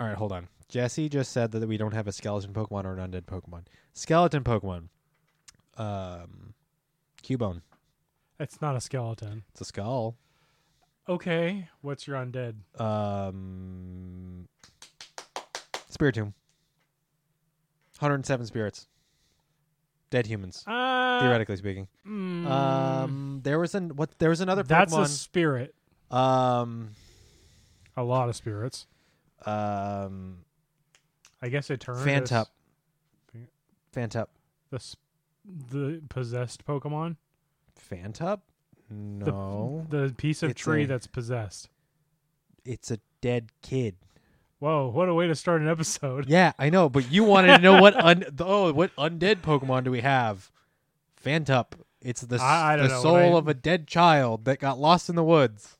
all right, hold on. Jesse just said that we don't have a skeleton Pokemon or an undead Pokemon. Skeleton Pokemon. Um, Cubone. It's not a skeleton. It's a skull. Okay, what's your undead? Um, Spiritomb. 107 spirits. Dead humans, Uh, theoretically speaking. mm, Um, there was an what? There was another pokemon. that's a spirit. um, A lot of spirits. Um, I guess it turned Phantump. as Phantump. the s- the possessed Pokemon. Phantump? No, The piece of It's tree a- that's possessed. it's a dead kid. Whoa, what a way to start an episode. Yeah, I know, but you wanted to know what un- oh what undead Pokemon do we have? Phantump. It's the I- I the know, soul I- of a dead child that got lost in the woods.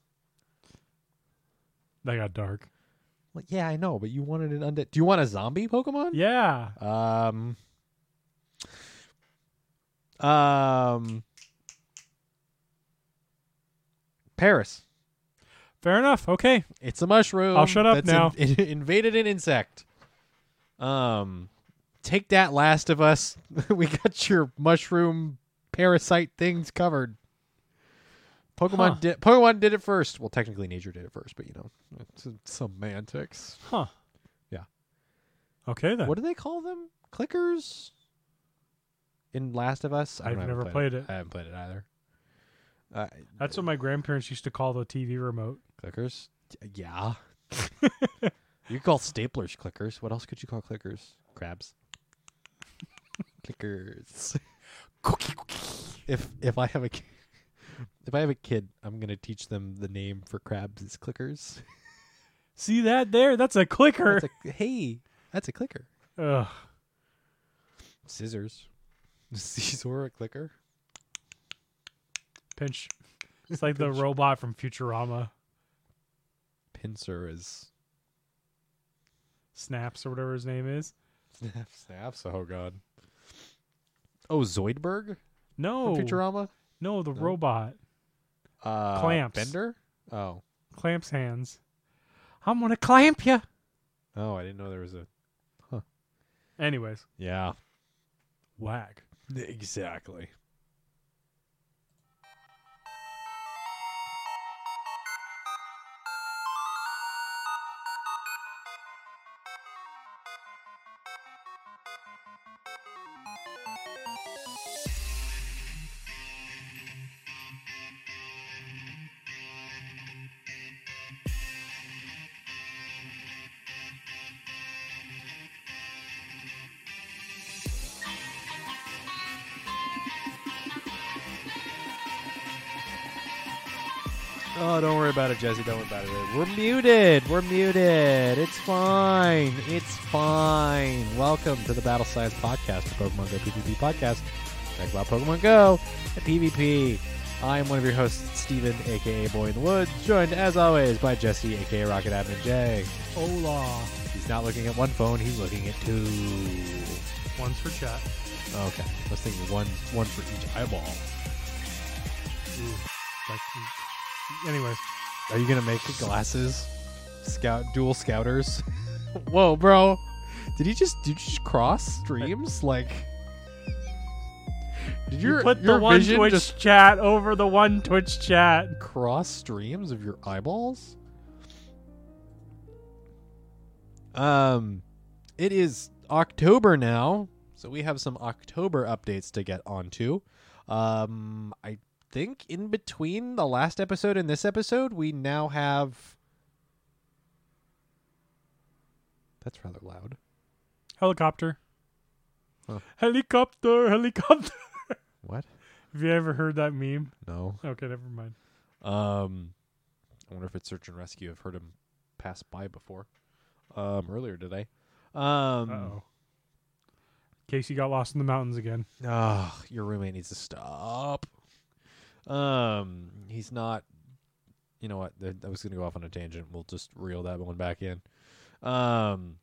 That got dark. Well, yeah, I know, but you wanted an undead. Do you want a zombie Pokemon? Yeah. Um. Um. Paras. Fair enough. Okay. It's a mushroom. I'll shut up that's now. in- invaded an insect. Um, take that, Last of Us. we got your mushroom parasite things covered. Pokemon Huh. did. Pokemon did it first. Well, technically, nature did it first, but you know, it's semantics. Huh. Yeah. Okay then. What do they call them? Clickers. In Last of Us, I I've don't I haven't never played it. I haven't played it either. Uh, That's what my grandparents used to call the TV remote. clickers. Yeah. you call staplers clickers. What else could you call clickers? Crabs. clickers. if if I have a if I have a kid, I'm gonna teach them the name for crabs is clickers. See that there? That's a clicker. That's a, hey, that's a clicker. Ugh. Scissors. Caesar a clicker. Pinch. It's like the robot from Futurama. Pincer is Snaps or whatever his name is. snap snaps. Oh god. Oh, Zoidberg No. from Futurama. No, the No. robot. Uh, Clamps. Bender. Oh, Clamps hands. I'm gonna clamp you. oh, I didn't know there was a. Huh. Anyways, Yeah, whack. exactly. About it, Jesse. Don't worry about it. We're muted. We're muted. It's fine. It's fine. Welcome to the Battle Science Podcast, the Pokemon Go PvP podcast. Talk about Pokemon Go and PvP. I am one of your hosts, Steven, aka Boy in the Woods, joined as always by Jesse, aka Rocket Admin J. Hola. He's not looking at one phone, he's looking at two. One's for chat. Okay. I was thinking one one for each eyeball. Ooh. Like, anyways, Are you gonna make glasses? Scout dual scouters? Whoa, bro! Did he just did you just cross streams? Like, did you put your the one Twitch just chat over the one Twitch chat. cross streams of your eyeballs? Um, it is October now, so we have some October updates to get onto. Um, I think in between the last episode and this episode, we now have. That's rather loud. Helicopter. Huh. Helicopter, helicopter. What? Have you ever heard that meme? No. Okay, never mind. Um, I wonder if it's search and rescue. I've heard him pass by before. Um, earlier today. Um, oh. Casey got lost in the mountains again. Oh, your roommate needs to stop. Um, he's not. You know what? I was going to go off on a tangent. We'll just reel that one back in. Um,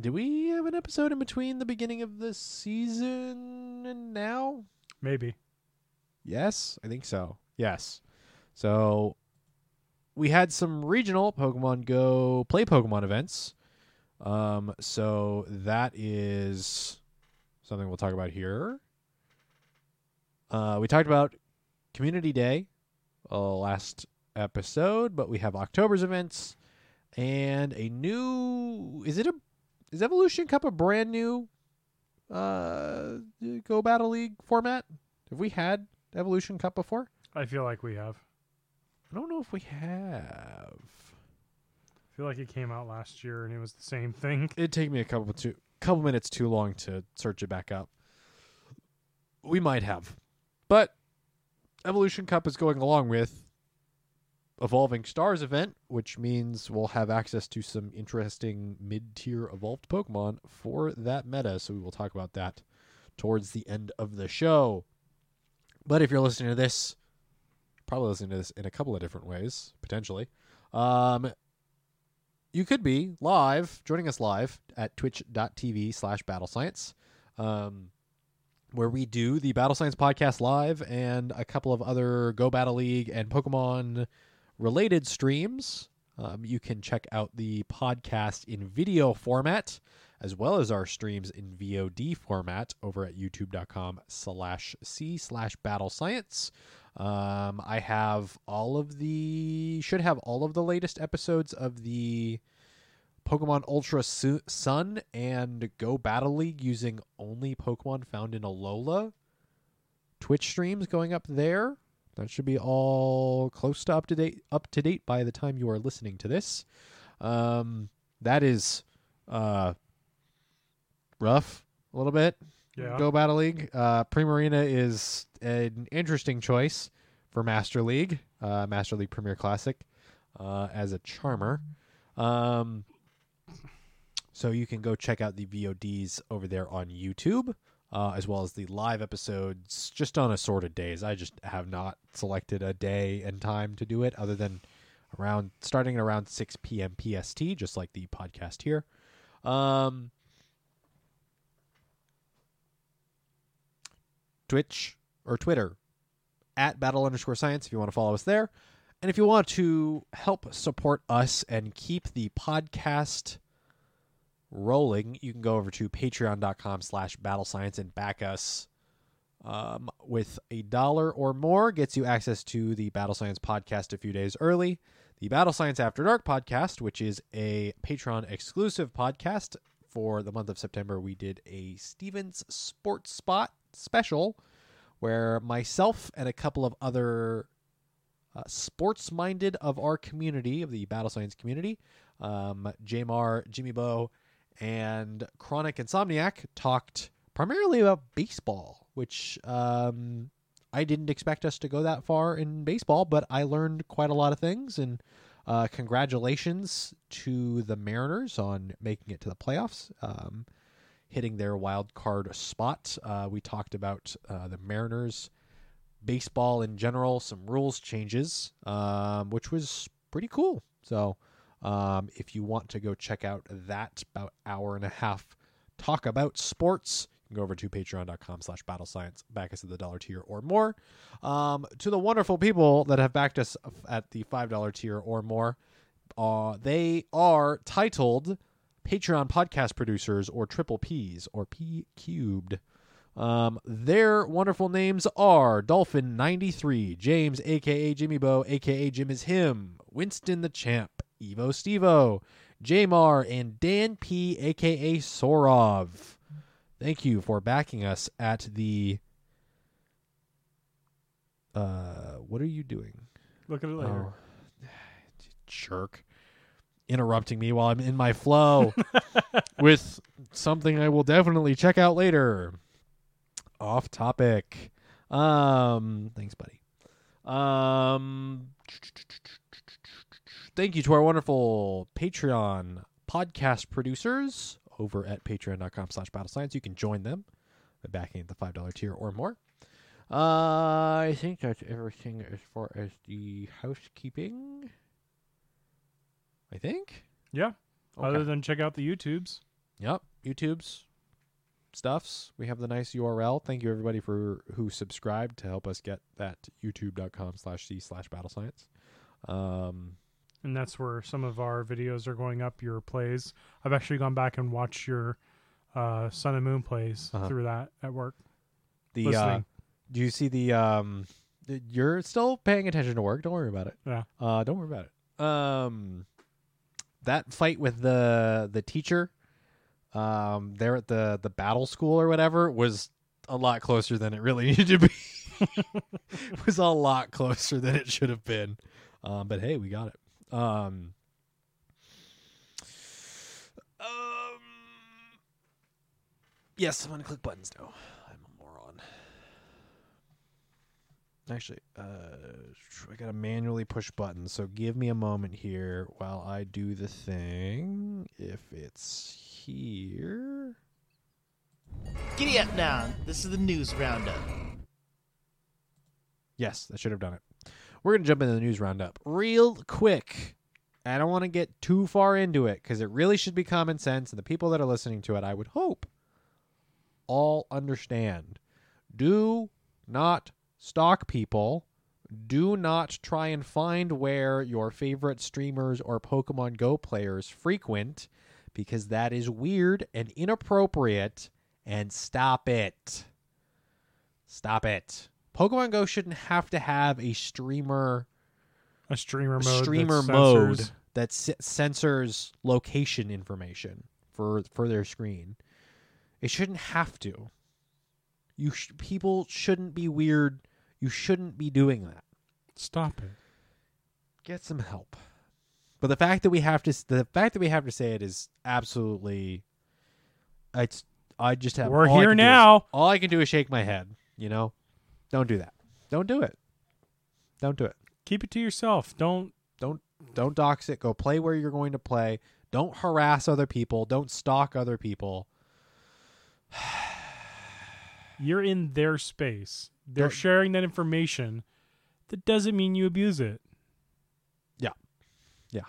did we have an episode in between the beginning of the season and now? Maybe. Yes, I think so. Yes. So we had some regional Pokemon Go play Pokemon events. Um, so that is something we'll talk about here. Uh, we talked about Community Day uh, last episode, but we have October's events and a new. Is it a? Is Evolution Cup a brand new uh, Go Battle League format? Have we had Evolution Cup before? I feel like we have. I don't know if we have. I feel like it came out last year and it was the same thing. It'd take me a couple too couple minutes too long to search it back up. We might have. But Evolution Cup is going along with Evolving Stars event, which means we'll have access to some interesting mid-tier evolved Pokemon for that meta, so we will talk about that towards the end of the show. But if you're listening to this, probably listening to this in a couple of different ways, potentially. Um, you could be live, joining us live at twitch.tv slash battle science, um, where we do the Battle Science podcast live and a couple of other Go Battle League and Pokemon related streams. Um, you can check out the podcast in video format as well as our streams in VOD format over at youtube.com slash C slash battle science. Um, I have all of the, should have all of the latest episodes of the Pokemon Ultra Su- Sun and Go Battle League using only Pokemon found in Alola Twitch streams going up there. That should be all close to up to date up to date by the time you are listening to this. Um, that is uh, rough a little bit. Yeah. Go Battle League. Uh, Primarina is an interesting choice for Master League, uh, Master League Premier Classic, uh, as a charmer. Um, so you can go check out the VODs over there on YouTube, uh, as well as the live episodes just on assorted days. I just have not selected a day and time to do it other than around starting around 6 p.m. PST, just like the podcast here. Um, Twitch or Twitter at battle underscore science if you want to follow us there. And if you want to help support us and keep the podcast rolling, you can go over to patreon.com slash battle science and back us um, with a dollar or more gets you access to the Battle Science podcast a few days early. The Battle Science After Dark podcast, which is a Patreon exclusive podcast for the month of September, we did a Stevens Sports Spot special where myself and a couple of other uh, sports minded of our community, of the Battle Science community, um, Jamar, Jimmy Bow, and Chronic Insomniac talked primarily about baseball, which um, I didn't expect us to go that far in baseball, but I learned quite a lot of things. And uh, congratulations to the Mariners on making it to the playoffs, um, hitting their wild card spot. Uh, we talked about uh, the Mariners, baseball in general, some rules changes, um, which was pretty cool. So. Um, if you want to go check out that about hour and a half talk about sports, you can go over to patreon.com slash battle science, back us at the dollar tier or more. Um, to the wonderful people that have backed us at the $5 tier or more, uh, they are titled Patreon podcast producers or triple P's or P cubed. Um, their wonderful names are Dolphin93, James, aka Jimmy Bow, aka Jim is him, Winston the Champ, Evo Stevo, Jamar, and Dan P, aka Sorov. Thank you for backing us at the. Uh, what are you doing? Look at it later. Oh, jerk. Interrupting me while I'm in my flow with something I will definitely check out later. Off topic. Um, thanks, buddy. Um, thank you to our wonderful Patreon podcast producers over at patreon.com slash battle science. You can join them by backing at the $5 tier or more. Uh, I think that's everything as far as the housekeeping. I think. Yeah. Okay. Other than check out the YouTubes. Yep, YouTube's stuffs. We have the nice URL. Thank you everybody for who subscribed to help us get that youtube.com slash c slash battle science. Um, and that's where some of our videos are going up. Your plays. I've actually gone back and watched your uh, Sun and Moon plays Uh-huh. through that at work. The uh, do you see the um? You're still paying attention to work. Don't worry about it. Yeah. Uh, don't worry about it. Um, that fight with the the teacher, um, there at the the battle school or whatever was a lot closer than it really needed to be. it was a lot closer than it should have been. Um, but hey, we got it. Um, um, yes, I'm gonna click buttons now. I'm a moron. Actually, uh, I gotta manually push buttons. So give me a moment here while I do the thing. If it's here, Giddy up now. This is the news roundup. yes, I should have done it. We're gonna jump into the news roundup real quick. I don't want to get too far into it because it really should be common sense, and the people that are listening to it, I would hope, all understand. Do not stalk people. Do not try and find where your favorite streamers or Pokemon Go players frequent because that is weird and inappropriate. And stop it. Stop it. Pokemon Go shouldn't have to have a streamer A streamer mode. streamer that mode censors- that c- censors location information for for their screen. It shouldn't have to. You sh- people shouldn't be weird. You shouldn't be doing that. Stop it. Get some help. But the fact that we have to the fact that we have to say it is absolutely it's I just have We're here do is- now. all I can do is shake my head, you know? Don't do that. Don't do it. Don't do it. Keep it to yourself. Don't don't. Don't dox it. Go play where you're going to play. Don't harass other people. Don't stalk other people. You're in their space. They're Don't- sharing that information. That doesn't mean you abuse it. Yeah. Yeah.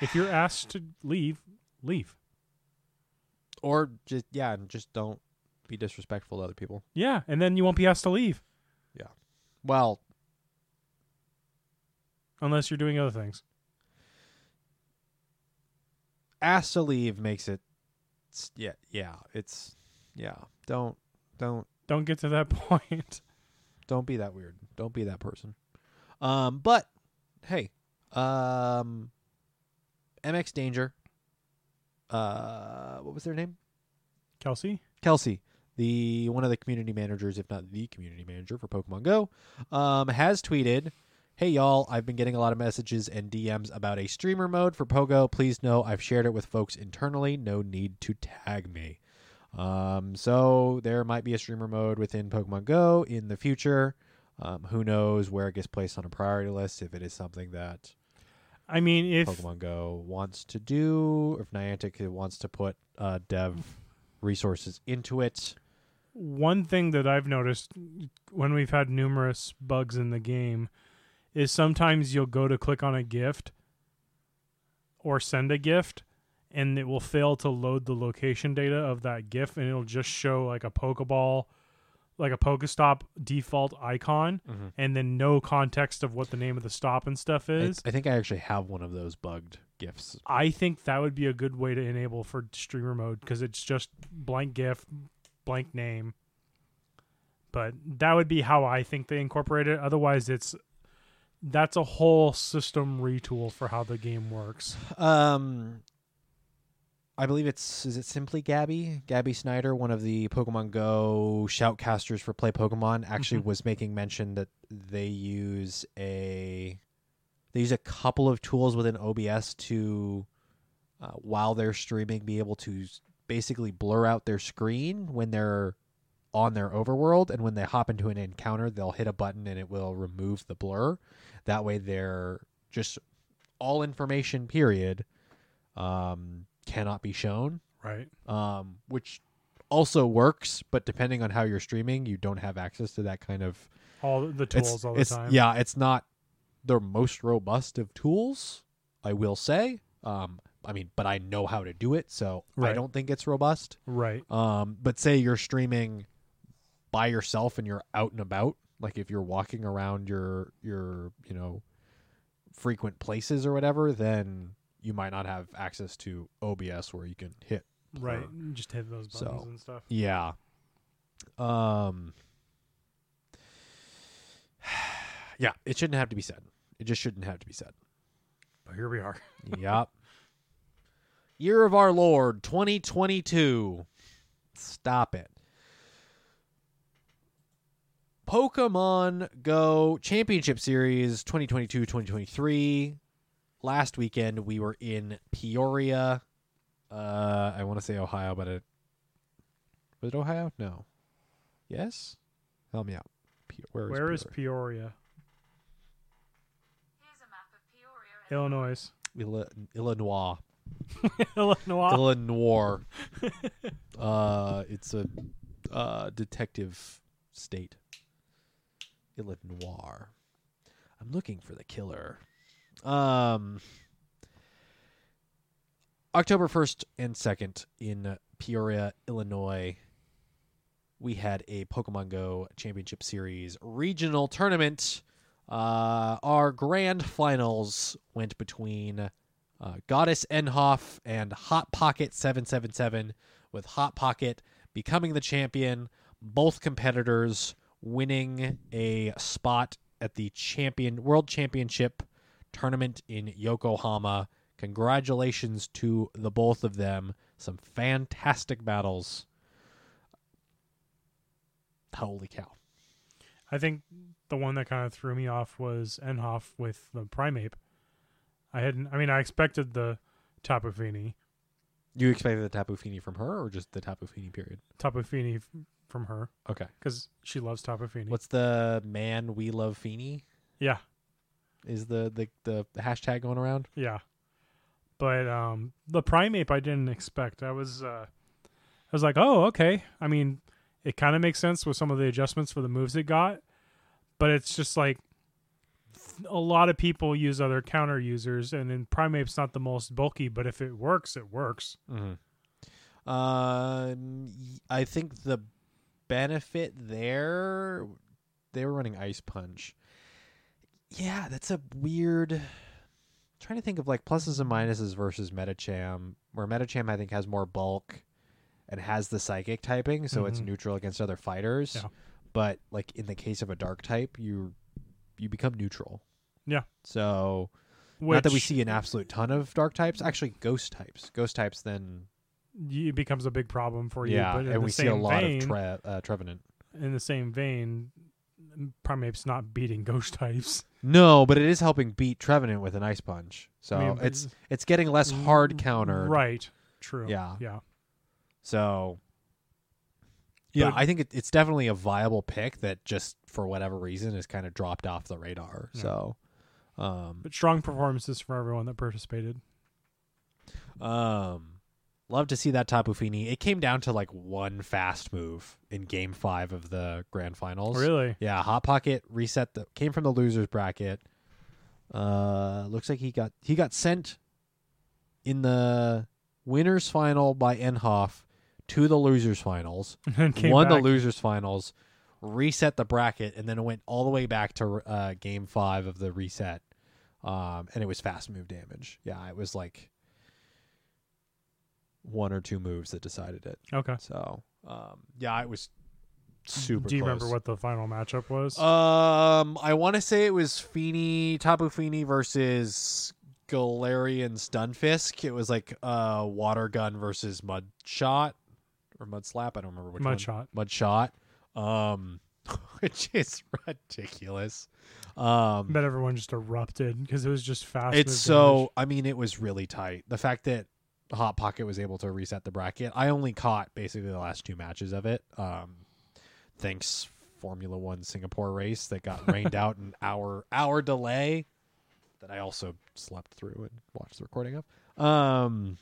If you're asked to leave, leave. Or just yeah, and just don't be disrespectful to other people. Yeah, and then you won't be asked to leave Yeah. Well, unless you're doing other things. ask to leave makes it yeah, yeah, it's yeah. Don't don't Don't get to that point. don't be that weird. Don't be that person. Um, but hey, um, MX Danger. Uh, what was their name? Kelsey? Kelsey, the one of the community managers, if not the community manager for Pokemon Go, um, has tweeted, "Hey y'all, I've been getting a lot of messages and DMs about a streamer mode for Pogo. Please know I've shared it with folks internally. No need to tag me." Um, so there might be a streamer mode within Pokemon Go in the future. Um, who knows where it gets placed on a priority list if it is something that I mean, if Pokemon Go wants to do, or if Niantic wants to put uh, dev resources into it. one thing that I've noticed when we've had numerous bugs in the game is sometimes you'll go to click on a gift or send a gift and it will fail to load the location data of that GIF and it'll just show like a Pokeball, like a Pokestop default icon and then no context of what the name of the stop and stuff I, is. I think I actually have one of those bugged gifts. I think that would be a good way to enable for streamer mode because it's just blank GIF, blank name. But that would be how I think they incorporate it. Otherwise, it's that's a whole system retool for how the game works. Um, I believe it's is it simply Gabby? Gabby Snyder, one of the Pokemon Go shoutcasters for Play Pokemon, actually Mhm. was making mention that they use a they use a couple of tools within OBS to uh, while they're streaming be able to basically blur out their screen when they're on their overworld and when they hop into an encounter they'll hit a button and it will remove the blur. That way they're just all information period. Um, cannot be shown Right. um, which also works but depending on how you're streaming you don't have access to that kind of All the it's, tools all the it's- time. yeah it's not the most robust of tools i will say um, i mean but i know how to do it so i don't think it's robust Right. um, but say you're streaming by yourself and you're out and about, like if you're walking around your your you know frequent places or whatever, then you might not have access to OBS where you can hit. Right. Or- Just hit those buttons So- and stuff. Yeah. Um. Yeah, it shouldn't have to be said. It just shouldn't have to be said. But here we are. yep. Year of our Lord 2022. Stop it. Pokemon Go Championship Series 2022 2023. Last weekend we were in Peoria. Uh, I want to say Ohio, but it was it Ohio? No. Yes? Help me out. Pe- where is Where is Peoria? Peoria? Here's a map of Peoria. Illinois. Illi- Illinois. Illinois. Illinois. uh, it's a uh, detective state. Illinois. I'm looking for the killer. Um, October 1st and 2nd in Peoria, Illinois, we had a Pokemon Go Championship Series regional tournament. Uh, our grand finals went between uh, Goddess Enhoff and Hot Pocket 777, with Hot Pocket becoming the champion, both competitors winning a spot at the champion World Championship tournament in Yokohama. Congratulations to the both of them. Some fantastic battles. Holy cow. I think the one that kind of threw me off was Enhoff with the Primeape. I hadn't. I mean, I expected the Tapu Fini, You expected the Tapu Fini from her or just the Tapu Fini period? Tapu Fini f- from her Okay. because she loves Tapu Fini. What's the man we love Fini? Yeah, Is the, the, the hashtag going around? yeah. But um, the Primeape I didn't expect. I was uh, I was like, oh, okay. I mean, it kind of makes sense with some of the adjustments for the moves it got, but it's just like a lot of people use other counter users, and then Primeape's not the most bulky, but if it works, it works. Mm-hmm. Um, y- I think the benefit there, they were running Ice Punch. Yeah, that's a weird. trying to think of like pluses and minuses versus Medicham, where Medicham I think has more bulk and has the psychic typing, so it's Mhm. neutral against other fighters. Yeah. But like in the case of a dark type, you you become neutral. Yeah. So Which not that we see an absolute ton of dark types, actually ghost types. Ghost types then it becomes a big problem for you. yeah, but and we see a lot vein, of tre- uh, Trevenant. in the same vein, Primeape's not beating ghost types. No, but it is helping beat Trevenant with an ice punch. So I mean, it's it's getting less hard countered. Right. True. Yeah. Yeah. So yeah, But- I think it, it's definitely a viable pick that just for whatever reason has kind of dropped off the radar. Yeah. So um But strong performances from everyone that participated. um love to see that Tapu Fini. It came down to like one fast move in game 5 of the grand finals. Really? Yeah, Hot Pocket reset the came from the losers bracket. Uh looks like he got he got sent in the winners final by Enhoff to the losers finals. Won back. the losers finals, reset the bracket and then it went all the way back to uh game 5 of the reset. Um and it was fast move damage. Yeah, it was like one or two moves that decided it. Okay. So, um yeah, it was super Do you close. remember what the final matchup was? Um, I want to say it was Fini, Tapu Fini versus Galarian Stunfisk. It was like uh water gun versus mud shot or mud slap. I don't remember which Mud one. shot. Mud shot. Um, which is ridiculous. Um, bet everyone just erupted because it was just fast. it's so. I mean, it was really tight. The fact that Hot Pocket was able to reset the bracket. I only caught basically the last two matches of it. Um, thanks Formula One Singapore race that got rained out an hour hour delay that I also slept through and watched the recording of. Um,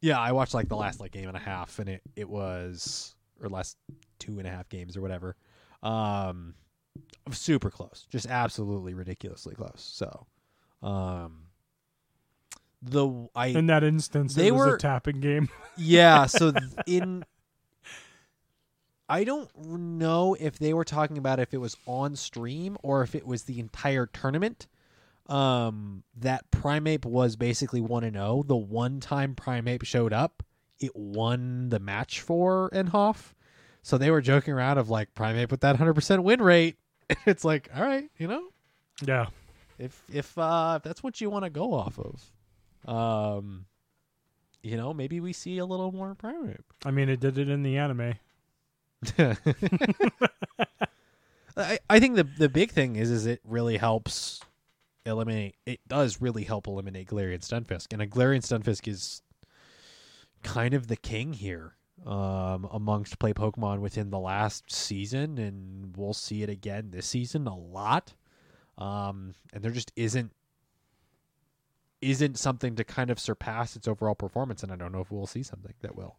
yeah, I watched like the last like game and a half, and it it was or last two and a half games or whatever. Um, super close, just absolutely ridiculously close. So, um, the I In that instance, They it was were- a tapping game. yeah, so in I don't know if they were talking about if it was on stream or if it was the entire tournament. um, that Primeape was basically one and zero. The one time Primeape showed up, it won the match for Enhoff. So they were joking around of like Primeape with that hundred percent win rate. it's like, all right, you know, Yeah. if if uh if that's what you want to go off of, um, you know, maybe we see a little more Primeape. I mean, it did it in the anime. I, I think the the big thing is is it really helps eliminate it does really help eliminate Galarian Stunfisk. And a Galarian Stunfisk is kind of the king here um amongst play Pokemon within the last season and we'll see it again this season a lot. Um and there just isn't isn't something to kind of surpass its overall performance and I don't know if we'll see something that will.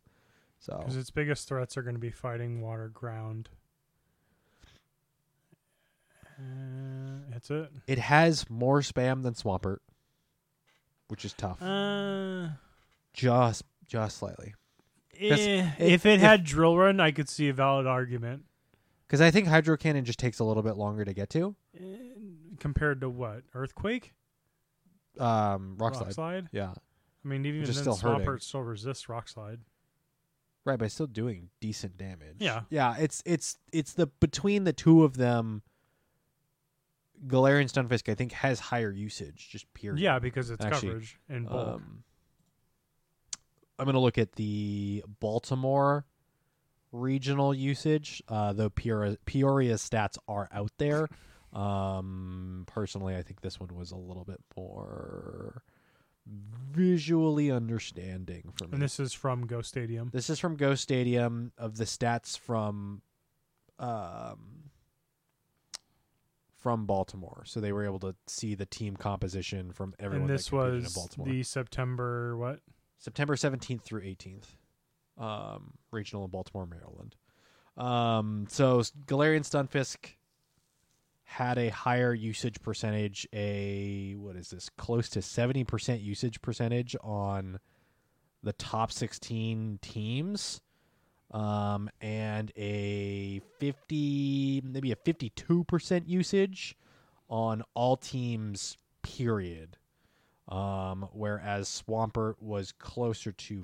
So Because its biggest threats are going to be fighting water, ground. Uh, that's it. It has more spam than Swampert, which is tough. Uh, just just slightly. eh, if- if it if- had drill run, I could see a valid argument. Because I think Hydro Cannon just takes a little bit longer to get to. Eh, compared to what? Earthquake? Um, Rock, Rock Slide. Yeah, I mean, even Which then, still hurting. Still resists Rock Slide. right, but it's still doing decent damage. Yeah. yeah. It's it's it's the between the two of them. Galarian Stunfisk, I think, has higher usage. Just period. Yeah, because it's Actually, coverage and bulk. Um, I'm going to look at the Baltimore regional usage, uh, though Peoria, Peoria's stats are out there. Um, personally, I think this one was a little bit more visually understanding for me. and this is from Go Stadium. This is from Go Stadium of the stats from um from Baltimore. So they were able to see the team composition from everyone and this was the September what? September 17th through 18th. Um regional in Baltimore, Maryland. Um so Galarian Stunfisk had a higher usage percentage, a what is this? Close to 70% usage percentage on the top 16 teams um, and a 50 maybe a 52% usage on all teams period um, whereas swampert was closer to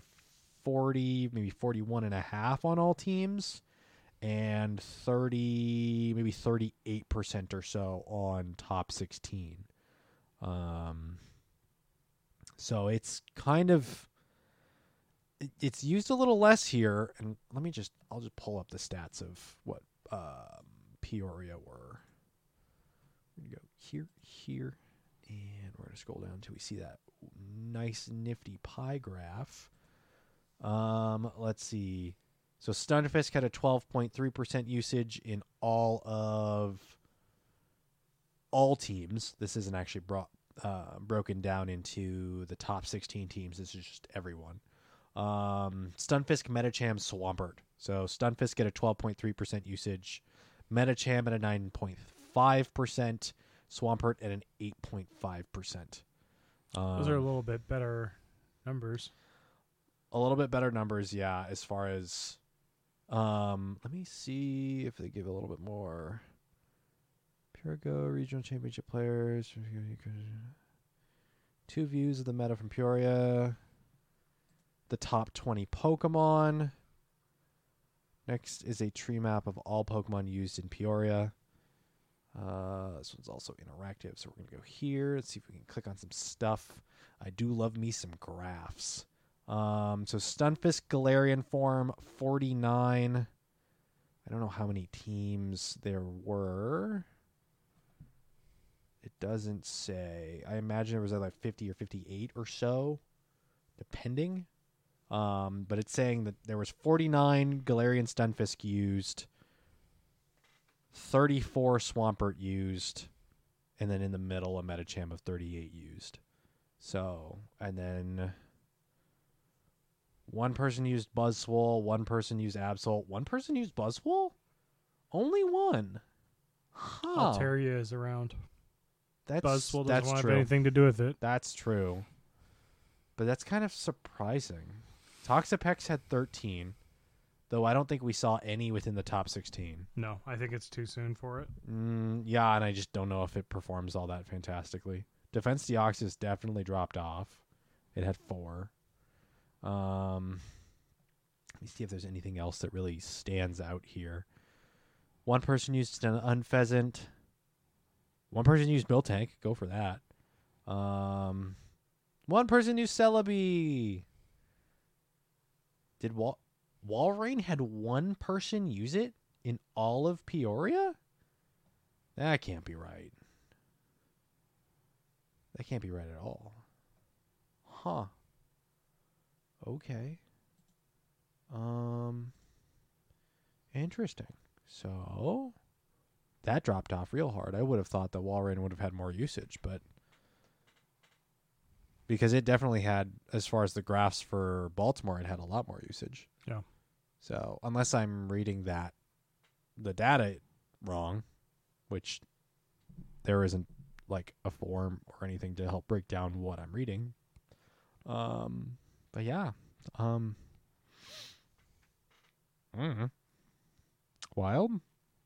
40 maybe 41 and a half on all teams and 30 maybe 38% or so on top 16 um, so it's kind of it's used a little less here. And let me just i'll just pull up the stats of what um, peoria were. We're gonna go here here and we're gonna scroll down until we see that nice nifty pie graph. Um let's see so stunfisk had a 12.3% usage in all of all teams this isn't actually brought uh, broken down into the top 16 teams this is just everyone um, Stunfisk, Medicham, Swampert. So Stunfisk at a 12.3% usage, Medicham at a 9.5%, Swampert at an 8.5%. Um, Those are a little bit better numbers. a little bit better numbers, yeah, as far as um let me see if they give a little bit more. Pure Go regional championship players. Two views of the meta from Peoria. The top 20 Pokemon. Next is a tree map of all Pokemon used in Peoria. Uh, this one's also interactive, so we're going to go here. Let's see if we can click on some stuff. I do love me some graphs. Um, so Stunfisk Galarian form 49. I don't know how many teams there were. It doesn't say. I imagine it was like 50 or 58 or so, depending. Um, but it's saying that there was 49 Galarian Stunfisk used, 34 Swampert used, and then in the middle a Medicham of 38 used. So, and then one person used Buzzwole, one person used Absol, one person used Buzzwole? Only one. Huh. Altaria is around. That's Buzzwole doesn't that's want to true. have anything to do with it. That's true. But that's kind of surprising. Toxapex had 13, though I don't think we saw any within the top 16. No, I think it's too soon for it. Mm, yeah, and I just don't know if it performs all that fantastically. Defense Deoxys definitely dropped off. It had four. Um, let me see if there's anything else that really stands out here. One person used an Unfezant. One person used Bill Miltank. Go for that. Um, one person used Celebi. Did Wal Walrein had one person use it in all of Peoria? That can't be right. That can't be right at all. Huh. Okay. Um interesting. So that dropped off real hard. I would have thought that Walrein would have had more usage, but because it definitely had as far as the graphs for Baltimore, it had a lot more usage. Yeah. So unless I'm reading that the data wrong, which there isn't like a form or anything to help break down what I'm reading. Um, but yeah, um, mm, wild.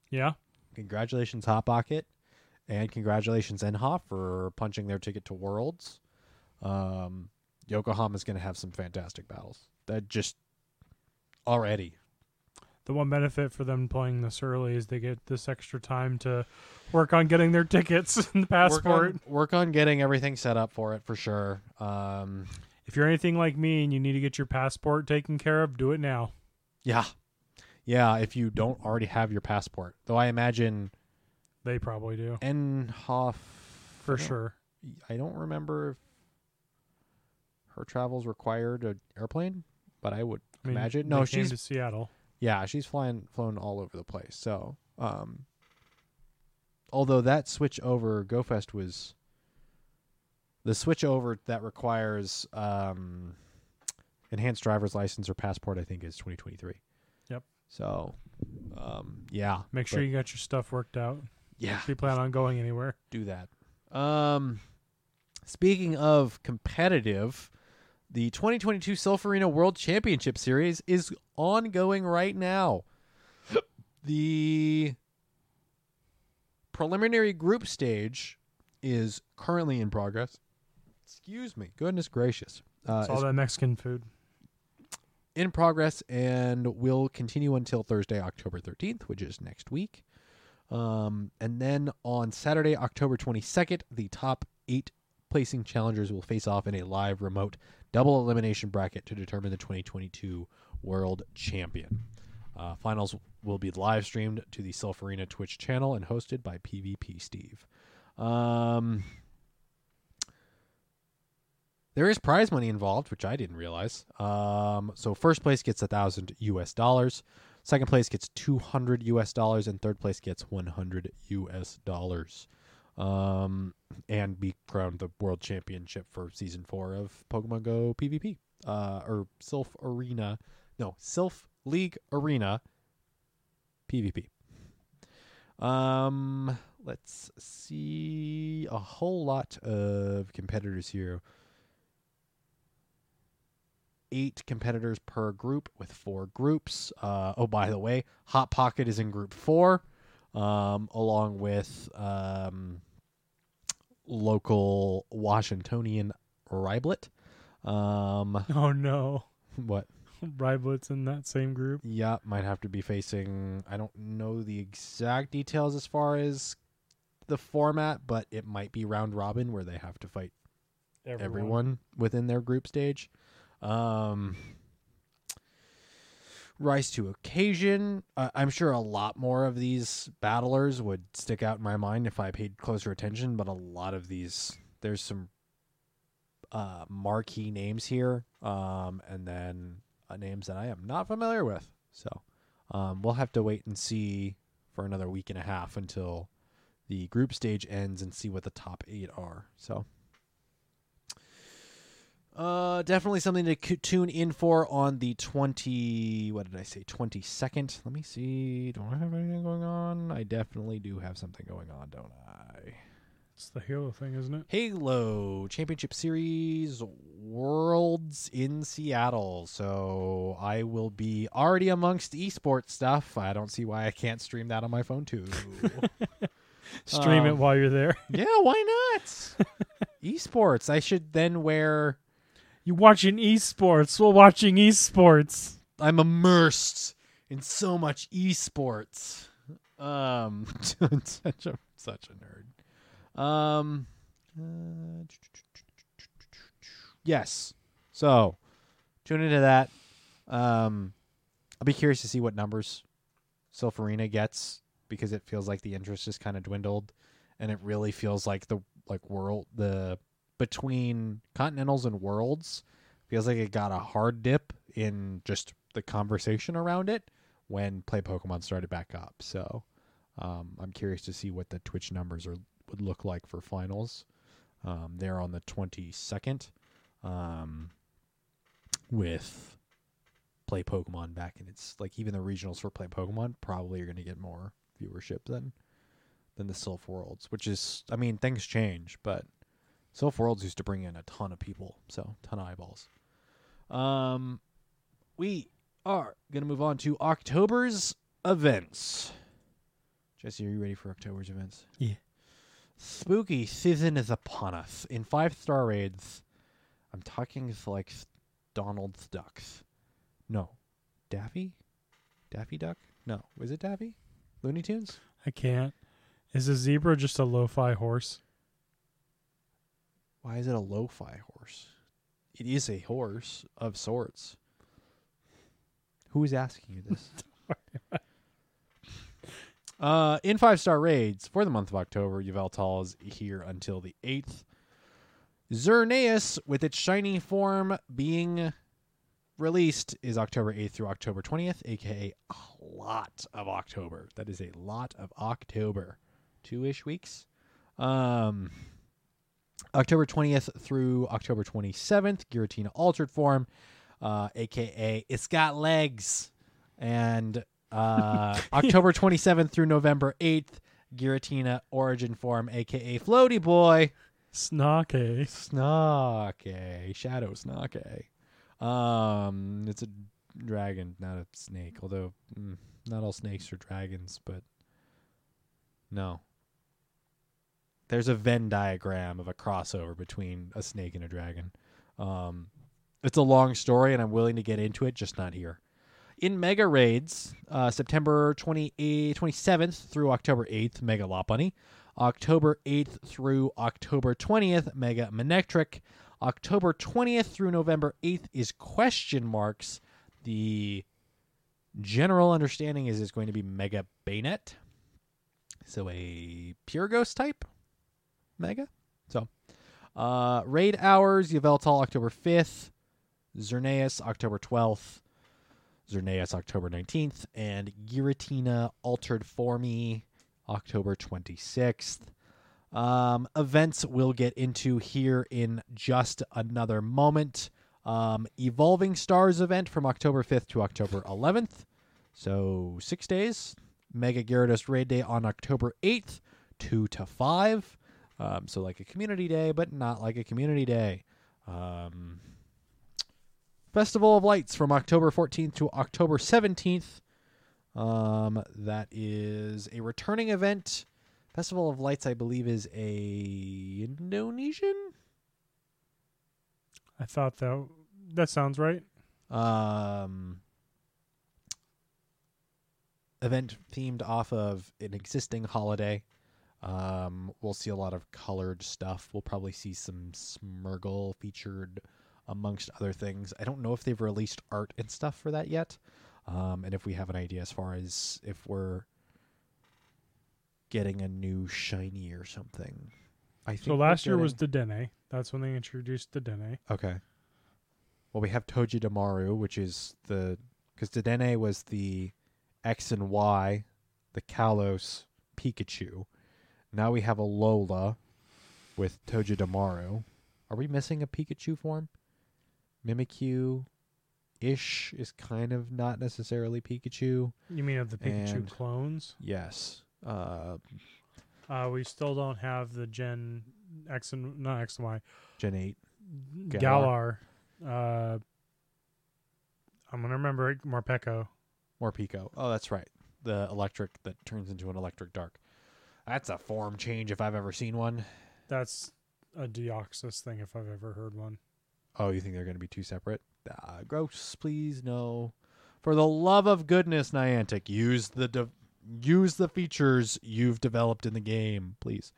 Yeah. Congratulations, Hot Pocket, and congratulations, Enhoff, for punching their ticket to Worlds. Um, Yokohama's going to have some fantastic battles. That just already The one benefit for them playing this early is they get this extra time to work on getting their tickets and the passport. Work on, work on getting everything set up for it for sure. Um, If you're anything like me and you need to get your passport taken care of, do it now. yeah, yeah. If you don't already have your passport, though, I imagine They probably do. Enhoff For I sure. I don't remember if her travels required an airplane, but I would I mean, imagine. No, she's to Seattle. Yeah, she's flying flown all over the place. So, um although that switch over GoFest was the switch over that requires um enhanced driver's license or passport I think is 2023. Yep. So, um yeah. Make sure but- you got your stuff worked out. yeah, If you plan on going anywhere. do that. Um speaking of competitive, the 2022 Silph Arena World Championship Series is ongoing right now. The preliminary group stage is currently in progress. Excuse me. Goodness gracious. Uh, It's all that Mexican food. in progress and will continue until Thursday, October 13th, which is next week. Um, and then on Saturday, October 22nd, the top eight placing challengers will face off in a live remote double elimination bracket to determine the 2022 world champion. Uh, finals will be live streamed to the Silph Arena Twitch channel and hosted by PvP Steve. Um, there is prize money involved, which I didn't realize. Um, so first place gets a thousand U.S. dollars, second place gets two hundred U.S. dollars, and third place gets one hundred U.S. dollars. Um, and be crowned the world championship for season four of Pokemon Go PvP, uh, or Silph Arena, no Silph League Arena PvP. Um, let's see a whole lot of competitors here eight competitors per group with four groups. Uh, oh, by the way, Hot Pocket is in group four, um, along with um, local Washingtonian Riblet. Um, Oh no. what? Riblets in that same group. Yeah, might have to be facing. I don't know the exact details as far as the format, but it might be round robin where they have to fight everyone within their group stage. Um, rise to occasion. Uh, I'm sure a lot more of these battlers would stick out in my mind if I paid closer attention, but a lot of these, there's some uh, marquee names here, um, and then uh, names that I am not familiar with. So um, we'll have to wait and see for another week and a half until the group stage ends and see what the top eight are. So. Uh, definitely something to c- tune in for on the twenty. What did I say? Twenty second. Let me see. Do I have anything going on? I definitely do have something going on, don't I? It's the Halo thing, isn't it? Halo Championship Series Worlds in Seattle. So I will be already amongst esports stuff. I don't see why I can't stream that on my phone too. Stream it Um, while you're there. yeah, why not? Esports. I should then wear. You watching esports? Well, watching esports. I'm immersed in so much esports. Um, such a such a nerd. Um, uh, yes. So tune into that. Um, I'll be curious to see what numbers Silph Arena gets because it feels like the interest just kind of dwindled, and it really feels like the like world the between Continentals and Worlds feels like it got a hard dip in just the conversation around it when Play Pokemon started back up. So um, I'm curious to see what the Twitch numbers are would look like for finals. Um, they're on the 22nd um, with Play Pokemon back, and it's like even the regionals for Play Pokemon probably are going to get more viewership than than the Silph Worlds, which is I mean things change, but Silph Worlds used to bring in a ton of people, so ton of eyeballs. Um, we are gonna move on to October's events. Jesse, are you ready for October's events? Yeah. Spooky season is upon us. In five star raids, I'm talking like Donald's ducks. No, Daffy, Daffy Duck. No, was it Daffy? Looney Tunes. I can't. Is a zebra just a lo-fi horse? Why is it a lo-fi horse? It is a horse of sorts. Who is asking you this? uh, in five star raids for the month of October, Yveltal is here until the eighth. Xerneas, with its shiny form being released, is October 8th through October 20th, aka a lot of October. That is a lot of October. Two ish weeks. Um, October 20th through October 27th, Giratina Altered Form, uh, aka It's Got Legs. And uh, October 27th through November 8th, Giratina Origin Form, aka Floaty Boy. Snake. Snake. Shadow Snake. Um, it's a dragon, not a snake. Although, mm, not all snakes are dragons, but no. There's a Venn diagram of a crossover between a snake and a dragon. Um, it's a long story, and I'm willing to get into it, just not here. In Mega Raids, uh, September 28, 27th through October 8th, Mega Lopunny. October 8th through October 20th, Mega Manectric. October 20th through November 8th is question marks. The general understanding is it's going to be Mega Banette. So a pure ghost type Mega. So uh raid hours, Yveltal October 5th, Xerneas October 12th, Xerneas October 19th, and Giratina Altered for Me October 26th. Um, events we'll get into here in just another moment. Um, Evolving Stars event from October 5th to October 11th. So six days. Mega Gyarados Raid Day on October 8th, 2 to 5. Um, so like a community day, but not like a community day. Um, Festival of Lights from October 14th to October 17th. Um, that is a returning event. Festival of Lights, I believe, is a Indonesian I thought that that sounds right. um, event themed off of an existing holiday. Um, we'll see a lot of colored stuff. We'll probably see some Smeargle featured amongst other things. I don't know if they've released art and stuff for that yet. Um, and if we have an idea as far as if we're getting a new shiny or something. I think So last year was the Dedenne. That's when they introduced the Dedenne. Okay. Well, we have Togedemaru, which is the because the Dedenne was the X and Y, the Kalos Pikachu. Now we have Alola with Togedemaru. Are we missing a Pikachu form? Mimikyu ish is kind of not necessarily Pikachu. You mean of the Pikachu And- clones? Yes. Uh, Uh, we still don't have the Gen X and not X and Y. Gen 8. Galar. Uh, I'm gonna remember it. Morpeko. More Pico. Oh, that's right. The electric that turns into an electric dark. That's a form change if I've ever seen one. That's a Deoxys thing if I've ever heard one. Oh, you think they're going to be two separate? Ah, gross, please no. For the love of goodness, Niantic, use the de- use the features you've developed in the game, please.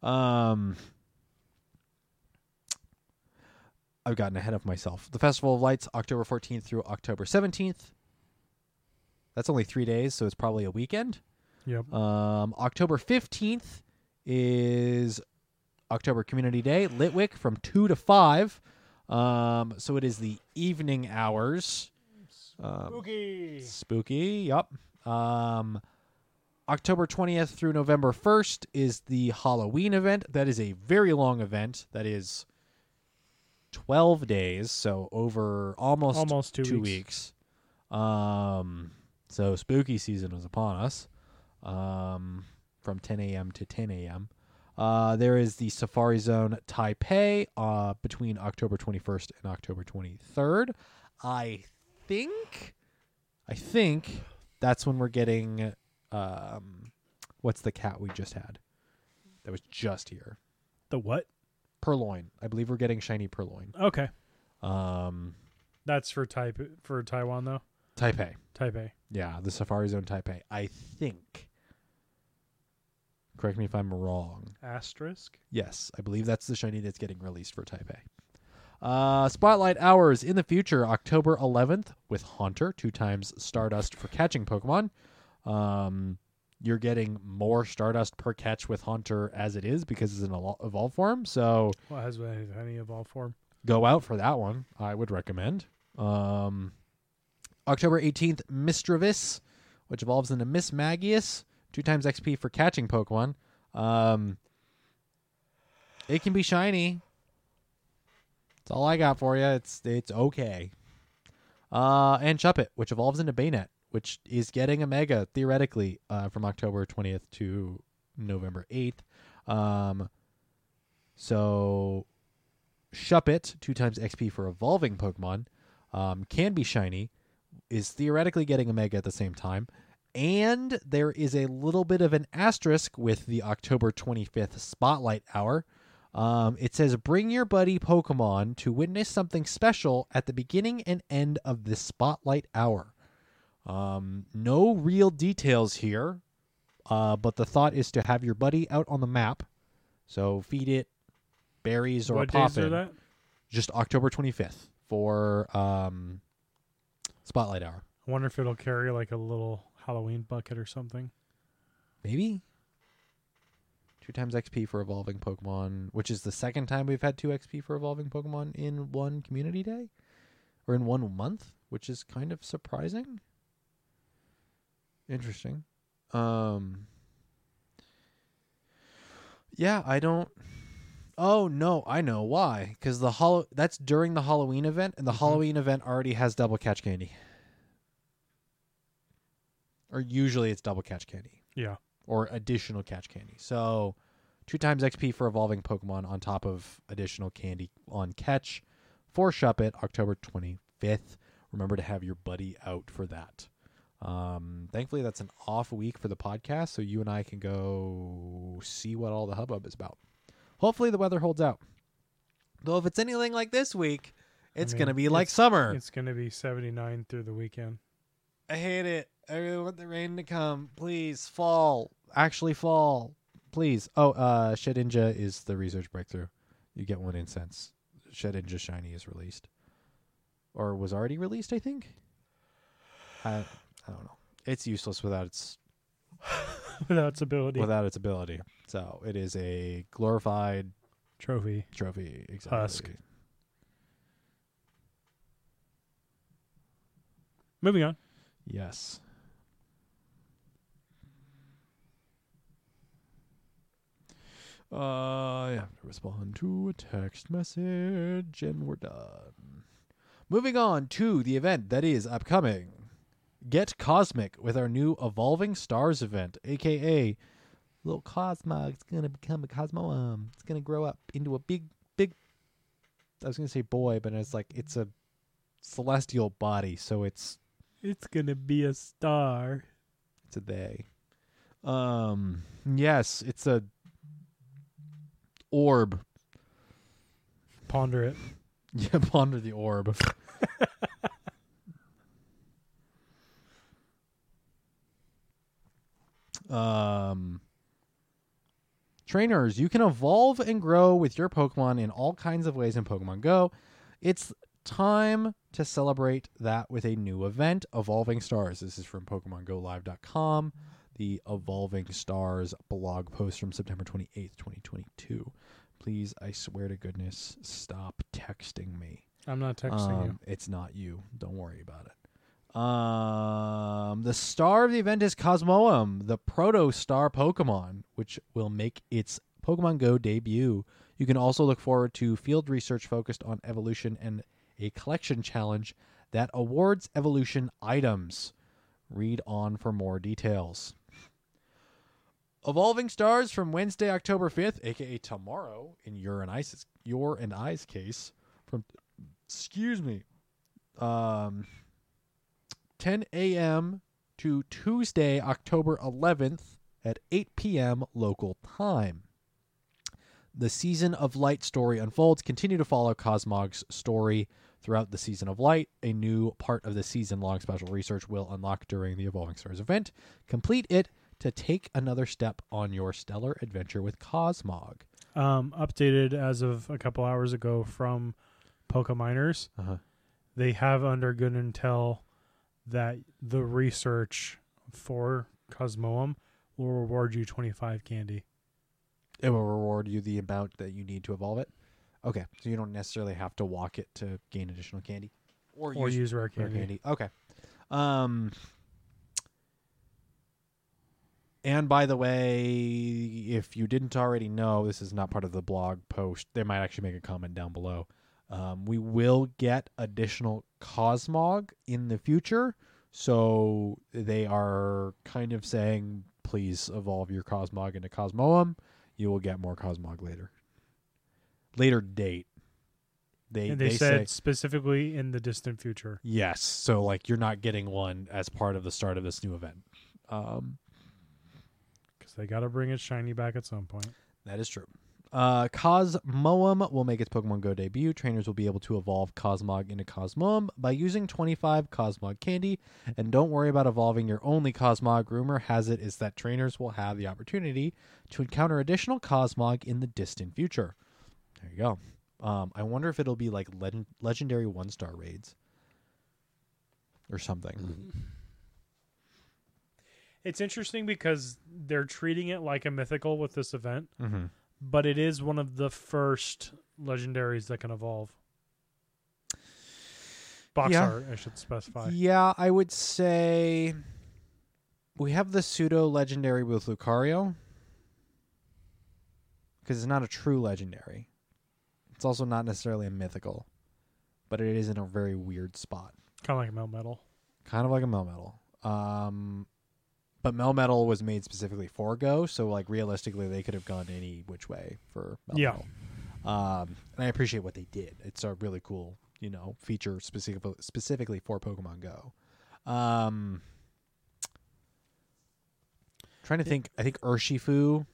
Um, I've gotten ahead of myself. The Festival of Lights, October 14th through October 17th. That's only three days, so it's probably a weekend. Yep. Um, October 15th is October Community Day, Litwick from 2 to 5. Um, so it is the evening hours. Um, Spooky. spooky, yep. Um, October 20th through November 1st is the Halloween event. That is a very long event. That is 12 days, so over almost, Almost two, two weeks. weeks. Um, so spooky season is upon us. Um, from 10 a.m. to 10 a.m. Uh, there is the Safari Zone Taipei uh, between October 21st and October 23rd. I think, I think that's when we're getting. Um, what's the cat we just had? That was just here. The what? Purrloin. I believe we're getting shiny Purrloin. Okay. Um, That's for type for Taiwan though. Taipei. Taipei. Yeah, the Safari Zone Taipei. I think. Correct me if I'm wrong. Asterisk. Yes, I believe that's the shiny that's getting released for Taipei. Uh, Spotlight Hours in the future, October 11th with Haunter, two times Stardust for catching Pokemon. Um, you're getting more Stardust per catch with Haunter as it is because it's an evolve form. So What has any evolved form? go out for that one. I would recommend. Um, October 18th, Misdreavus, which evolves into Mismagius, two times XP for catching Pokemon. Um, it can be shiny. That's all I got for you. It's it's okay. Uh, and Shuppet, which evolves into Banette, which is getting a Mega theoretically uh, from October 20th to November 8th. Um, so Shuppet, two times XP for evolving Pokemon, um, can be shiny, is theoretically getting a Mega at the same time. And there is a little bit of an asterisk with the October 25th Spotlight Hour. Um, it says, Bring your buddy Pokemon to witness something special at the beginning and end of this Spotlight Hour. Um, no real details here, uh, but the thought is to have your buddy out on the map. So feed it berries or what are that? just October 25th for um, Spotlight Hour. I wonder if it'll carry like a little Halloween bucket or something. Maybe. Two times XP for evolving Pokemon, which is the second time we've had two XP for evolving Pokemon in one community day or in one month, which is kind of surprising. Interesting. Um Yeah, I don't Oh no, I know why. Because the hollow that's during the Halloween event, and the Mhm. Halloween event already has double catch candy. Or usually it's double catch candy Yeah. or additional catch candy. So, two times XP for evolving Pokemon on top of additional candy on catch for Shuppet, October 25th. Remember to have your buddy out for that. Um, thankfully, that's an off week for the podcast, so you and I can go see what all the hubbub is about. Hopefully, the weather holds out. Though, if it's anything like this week, it's mean, going to be like summer. It's going to be 79 through the weekend. I hate it. I really want the rain to come. Please, fall. Actually, fall. Please. Oh, uh, Shedinja is the research breakthrough. You get one incense. Shedinja Shiny is released. Or was already released, I think? I, I don't know. It's useless without its Without its ability. without its ability. So it is a glorified Trophy. trophy. Exactly. Husk. Moving on. Yes. I have to respond to a text message, and we're done. Moving on to the event that is upcoming. Get Cosmic with our new Evolving Stars event, aka Little Cosmo. It's gonna become a Cosmo. Um, it's gonna grow up into a big, big. I was gonna say boy, but it's like it's a celestial body, so it's It's going to be a star. It's a they. Um, yes, it's a orb. Ponder it. Yeah, ponder the orb. um, trainers, you can evolve and grow with your Pokemon in all kinds of ways in Pokemon Go. It's time to celebrate that with a new event, Evolving Stars. This is from PokemonGoLive.com, the Evolving Stars blog post from September 28th, 2022. Please, I swear to goodness, stop texting me. I'm not texting you. Um, It's not you. Don't worry about it. Um, the star of the event is Cosmoem, the proto star Pokemon, which will make its Pokemon Go debut. You can also look forward to field research focused on evolution and a collection challenge that awards evolution items. Read on for more details. Evolving Stars from Wednesday, October 5th, aka tomorrow, in your and I's your and I's case, from excuse me, um, 10 a.m. to Tuesday, October 11th at 8 p.m. local time. The Season of Light story unfolds. Continue to follow Cosmog's story throughout the Season of Light. A new part of the season long special research will unlock during the Evolving Stars event. Complete it to take another step on your stellar adventure with Cosmog. Um, updated as of a couple hours ago from Pokeminers. Uh-huh. They have under good intel that the research for Cosmoem will reward you 25 candy. It will reward you the amount that you need to evolve it. Okay, so you don't necessarily have to walk it to gain additional candy, or, Or use use rare rare candy. candy. Okay. Um. And by the way, if you didn't already know, this is not part of the blog post. They might actually make a comment down below. Um, we will get additional Cosmog in the future, so they are kind of saying, please evolve your Cosmog into Cosmoem. You will get more Cosmog later. Later date. They and they, they said say specifically in the distant future. Yes. So like you're not getting one as part of the start of this new event. Um, they got to bring its shiny back at some point. that is true. Uh, Cosmoem will make its Pokemon Go debut. Trainers will be able to evolve Cosmog into Cosmoem by using 25 Cosmog candy. And don't worry about evolving your only Cosmog. Rumor has it is that trainers will have the opportunity to encounter additional Cosmog in the distant future. There you go. Um, I wonder if it'll be like legend- legendary one star raids or something. It's interesting because they're treating it like a mythical with this event, Mm-hmm. but it is one of the first legendaries that can evolve. Box Yeah. art, I should specify. Yeah, I would say we have the pseudo legendary with Lucario because it's not a true legendary. It's also not necessarily a mythical, but it is in a very weird spot, Kind of like a Melmetal. kind of like a Melmetal. Um, but Melmetal was made specifically for Go, so like realistically, they could have gone any which way for Melmetal. Yeah. Um, and I appreciate what they did. It's a really cool, you know, feature specifically specifically for Pokemon Go. Um, trying to think. I think Urshifu,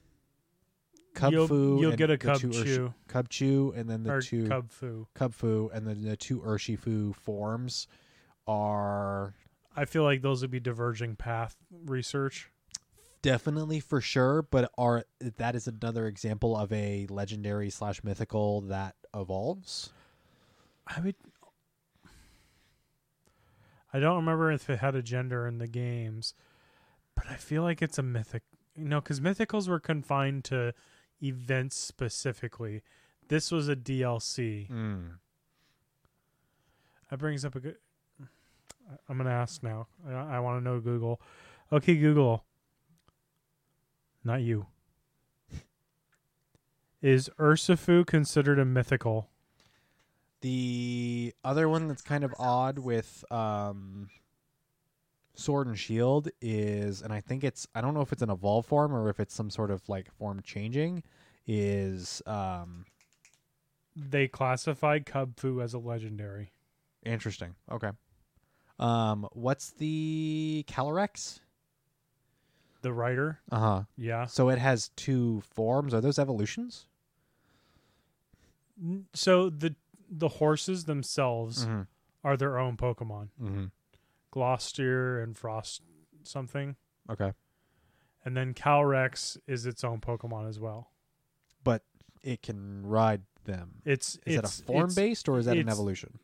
Kubfu, You'll, you'll get a the two Urshi- Cubchoo Cubchoo, and then the or two Kubfu. Kubfu, and then the two Urshifu forms are I feel like those would be diverging path research. definitely for sure, but are that is another example of a legendary slash mythical that evolves. I would. I don't remember if it had a gender in the games, but I feel like it's a mythic. You know, because mythicals were confined to events specifically. This was a DLC. Mm. That brings up a good. I'm gonna ask now. I, I want to know Google. Okay, Google. Not you. Is Urshifu considered a mythical? The other one that's kind of odd with um, Sword and Shield is, and I think it's, I don't know if it's an evolve form or if it's some sort of like form changing, is um, They classified Kubfu as a legendary. interesting. Okay. Um, what's the Calyrex? The writer, Uh huh. yeah. So it has two forms. Are those evolutions? So the the horses themselves Mm-hmm. are their own Pokemon. Mm-hmm. Glastrier and Frost something. Okay, And then Calyrex is its own Pokemon as well. but it can ride them. It's Is it's, it a form based or is that an evolution?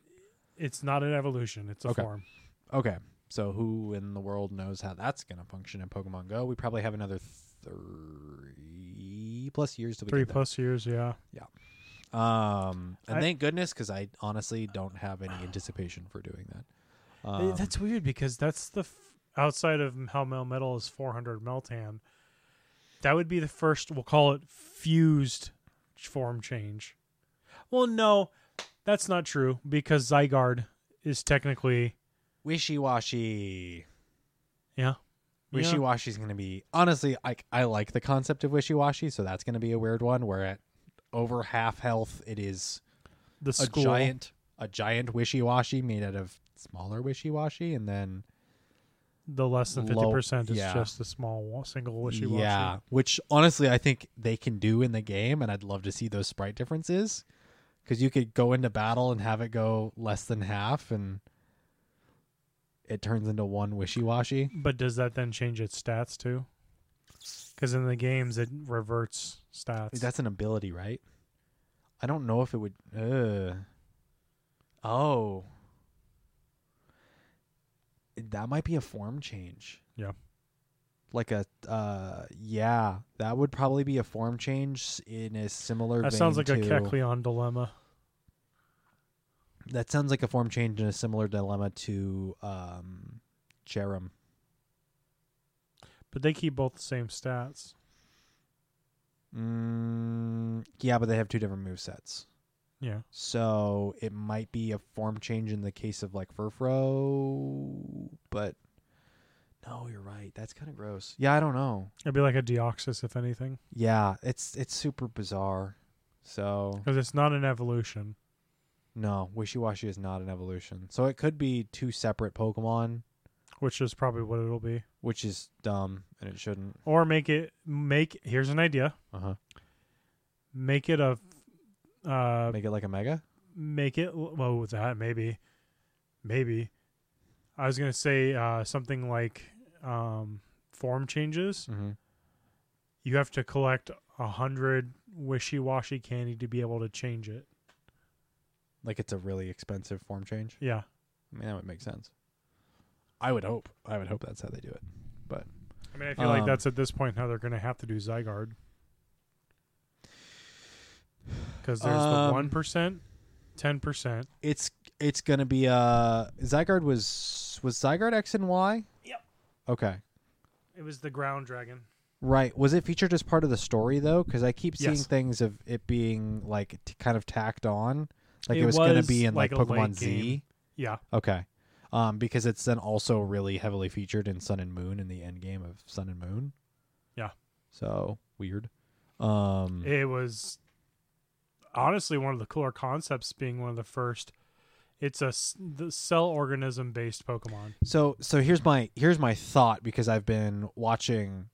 It's not an evolution. It's a Okay. form. Okay, so who in the world knows how that's going to function in Pokemon Go? We probably have another three plus years we Three there. plus years, yeah. Yeah. Um, and I- thank goodness because I honestly don't have any anticipation for doing that. Eh, Um, that's weird because that's the f- outside of how Melmetal is 400 Meltan. That would be the first. We'll call it fused form change. Well, no, that's not true because Zygarde is technically Wishiwashi. yeah. Wishiwashi is going to be honestly. I I like the concept of Wishiwashi, so that's going to be a weird one. Where at over half health, it is The a giant a giant Wishiwashi made out of smaller Wishiwashi, and then the less than 50% is yeah. just a small single Wishiwashi. yeah, which honestly I think they can do in the game, and I'd love to see those sprite differences because you could go into battle and have it go less than half, and it turns into one Wishiwashi. But does that then change its stats too? Because in the games it reverts stats. That's an ability, right? I don't know if it would. Uh, oh, that might be a form change. Yeah. Like a uh, yeah, that would probably be a form change in a similar. that sounds like a to- Kecleon dilemma. That sounds like a form change in a similar dilemma to um, Jerem. But they keep both the same stats. Mm, yeah, but they have two different move sets. Yeah. So it might be a form change in the case of like Furfrou, but no, you're right. That's kind of gross. Yeah, I don't know. It'd be like a Deoxys, if anything, Yeah, it's it's super bizarre. So because it's not an evolution. No, Wishiwashi is not an evolution. So it could be two separate Pokemon, which is probably what it'll be. which is dumb and it shouldn't. Or make it make. Here's an idea: Uh huh. make it a, uh, Make it like a Mega. make it. Well, with that maybe, maybe. I was gonna say uh, something like um, form changes. Mm-hmm. You have to collect a hundred Wishiwashi candy to be able to change it. Like it's a really expensive form change. Yeah, I mean, that would make sense. I would hope. I would hope that's how they do it. But I mean, I feel like Um, that's at this point how they're gonna have to do Zygarde. Because there's the Um, one percent, ten percent. It's it's gonna be uh Zygarde was was Zygarde X and Y. Yep. Okay. It was the ground dragon. Right. Was it featured as part of the story though? Because I keep seeing Yes. things of it being like t- kind of tacked on, like it, It was, going to be in like, like Pokemon Z. Yeah, Okay. Um, because it's then also really heavily featured in Sun and Moon in the end game of Sun and Moon. Yeah. So weird. Um. it was honestly one of the cooler concepts. Being one of the first, it's a the cell organism based Pokemon. So so here's my here's my thought because I've been watching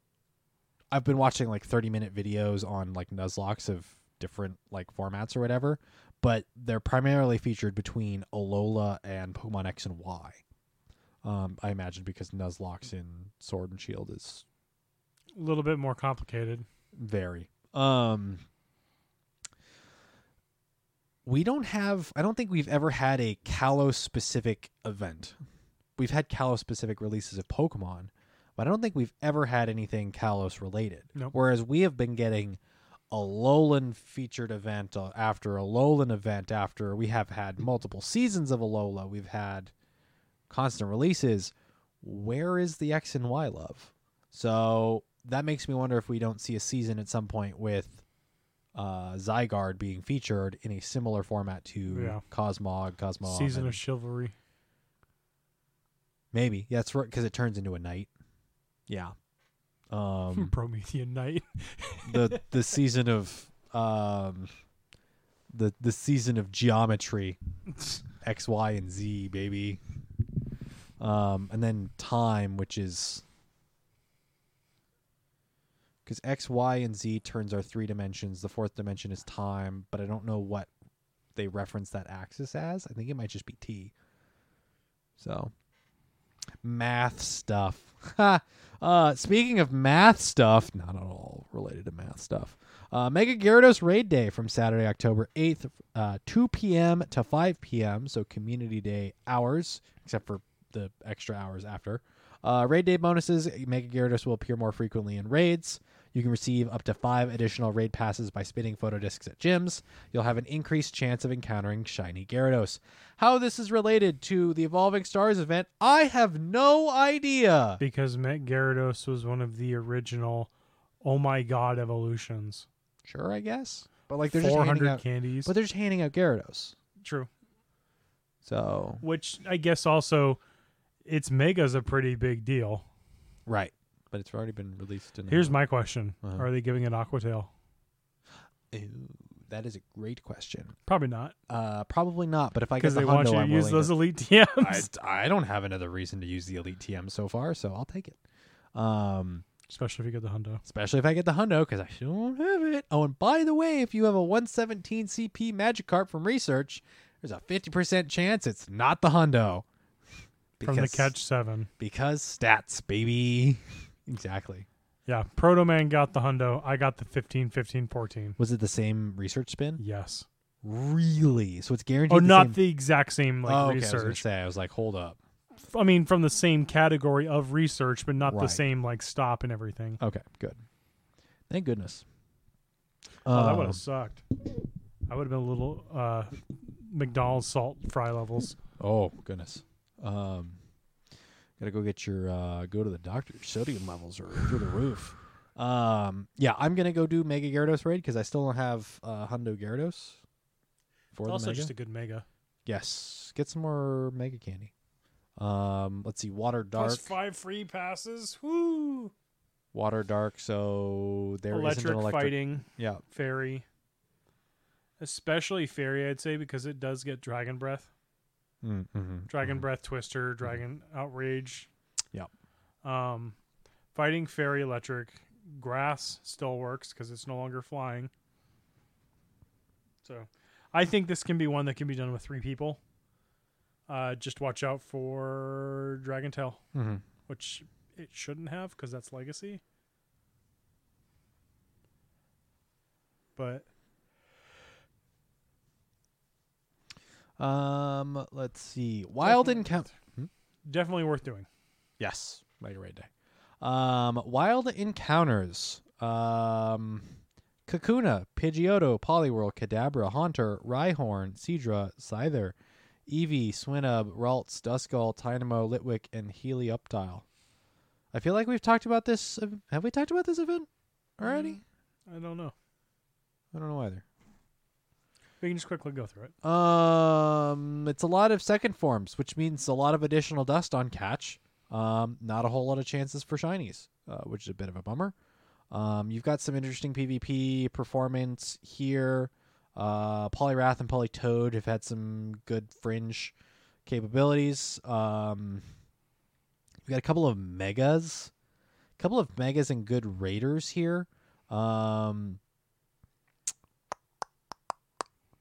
I've been watching like 30 minute videos on like Nuzlockes of different like formats or whatever, but they're primarily featured between Alola and Pokemon X and Y. Um, I imagine because Nuzlockes in Sword and Shield is A little bit more complicated. very. Um we don't have I don't think we've ever had a Kalos specific event. We've had Kalos specific releases of Pokemon, but I don't think we've ever had anything Kalos related. Nope. Whereas we have been getting a Alolan featured event uh, after a Alolan event after we have had multiple seasons of Alola. We've had constant releases. Where is the X and Y love? So that makes me wonder if we don't see a season at some point with uh, Zygarde being featured in a similar format to Yeah. Cosmog, Cosmog. Season and- of Chivalry. maybe. Yeah, that's right because it turns into a knight. Yeah. Um, Promethean Night. the the season of um, the the season of geometry, X, Y, and Z, baby. Um, and then time, which is because X, Y, and Z turns are three dimensions. The fourth dimension is time, but I don't know what they reference that axis as. I think it might just be T. So, math stuff. Uh, speaking of math stuff, not at all related to math stuff. Uh, Mega Gyarados Raid Day from Saturday, October 8th, uh, 2 p.m. to 5 p.m. So Community Day hours, except for the extra hours after. Uh, raid Day bonuses Mega Gyarados will appear more frequently in raids. You can receive up to five additional raid passes by spinning photo discs at gyms. You'll have an increased chance of encountering shiny Gyarados. How this is related to the Evolving Stars event, I have no idea. Because Met Gyarados was one of the original oh my god evolutions. Sure, I guess. But like they're just handing 400 out, candies. but they're just handing out Gyarados. True. So Which I guess also it's Mega's a pretty big deal. right, but it's already been released. In Here's my question. Uh-huh. Are they giving it Aquatail? Ooh, that is a great question. Probably not. Uh, probably not. But if I get Because the they want hundo, you to I'm use willing those to- elite I, TMs. I don't have another reason to use the Elite TM so far, so I'll take it. Um, Especially if you get the hundo. especially if I get the hundo because I don't have it. Oh, and by the way, if you have a 117 CP Magikarp from research, there's a 50% chance it's not the hundo. From the catch seven. Because stats, baby. exactly. Yeah. Proto Man got the hundo. I got the 15, 15, 14. Was it the same research spin? Yes. Really? So it's guaranteed. Oh, the not same- the exact same like oh, okay, I was gonna research. say. I was like, hold up. I mean, from the same category of research, but not the same like stop and everything. Okay, good. Thank goodness. Oh, that Um, would have sucked. I would have been a little uh, McDonald's salt fry levels. Oh goodness. Um, gotta go get your uh, go to the doctor. Your sodium levels are through the roof. Um, yeah, I'm gonna go do Mega Gyarados raid because I still don't have uh, Hundo Gyarados for the also Mega. just a good mega. yes, get some more Mega Candy. Um, let's see, Water Dark, Plus five free passes. Woo! Water Dark. So there not an electric. fighting Yeah. fairy, especially fairy, I'd say because it does get dragon breath, Mm-hmm. dragon breath, twister, dragon outrage. Yep. Um, fighting fairy, electric, grass still works because it's no longer flying. So, I think this can be one that can be done with three people. Uh, just watch out for Dragon Tail, Mm-hmm. which it shouldn't have because that's legacy. But Um, let's see, Wild Definitely Encounter. definitely worth doing. Yes, Mega Raid Day. Um, Wild Encounters. Um, Kakuna, Pidgeotto, Poliwhirl, Kadabra, Haunter, Rhyhorn, Seadra, Scyther, Eevee, Swinub, Ralts, Duskull, Tynamo, Litwick, and Helioptile. I feel like we've talked about this. Have we talked about this event already? I don't know. I don't know either. We can just quickly go through it. Um, it's a lot of second forms, which means a lot of additional dust on catch. Um, not a whole lot of chances for shinies, uh, which is a bit of a bummer. Um, you've got some interesting PvP performance here. Uh, Poliwrath and Politoed have had some good fringe capabilities. Um, we got a couple of megas, a couple of megas and good raiders here. Um,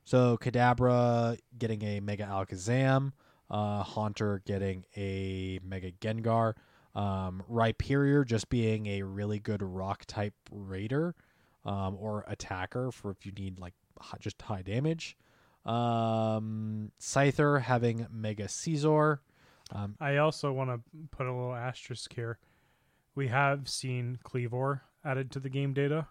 so Kadabra getting a Mega Alakazam, uh, Haunter getting a Mega Gengar, um, Rhyperior just being a really good Rock type Raider um, or attacker for if you need like just high damage. Um, Scyther having Mega Scizor. Um, I also want to put a little asterisk here. We have seen Kleavor added to the game data,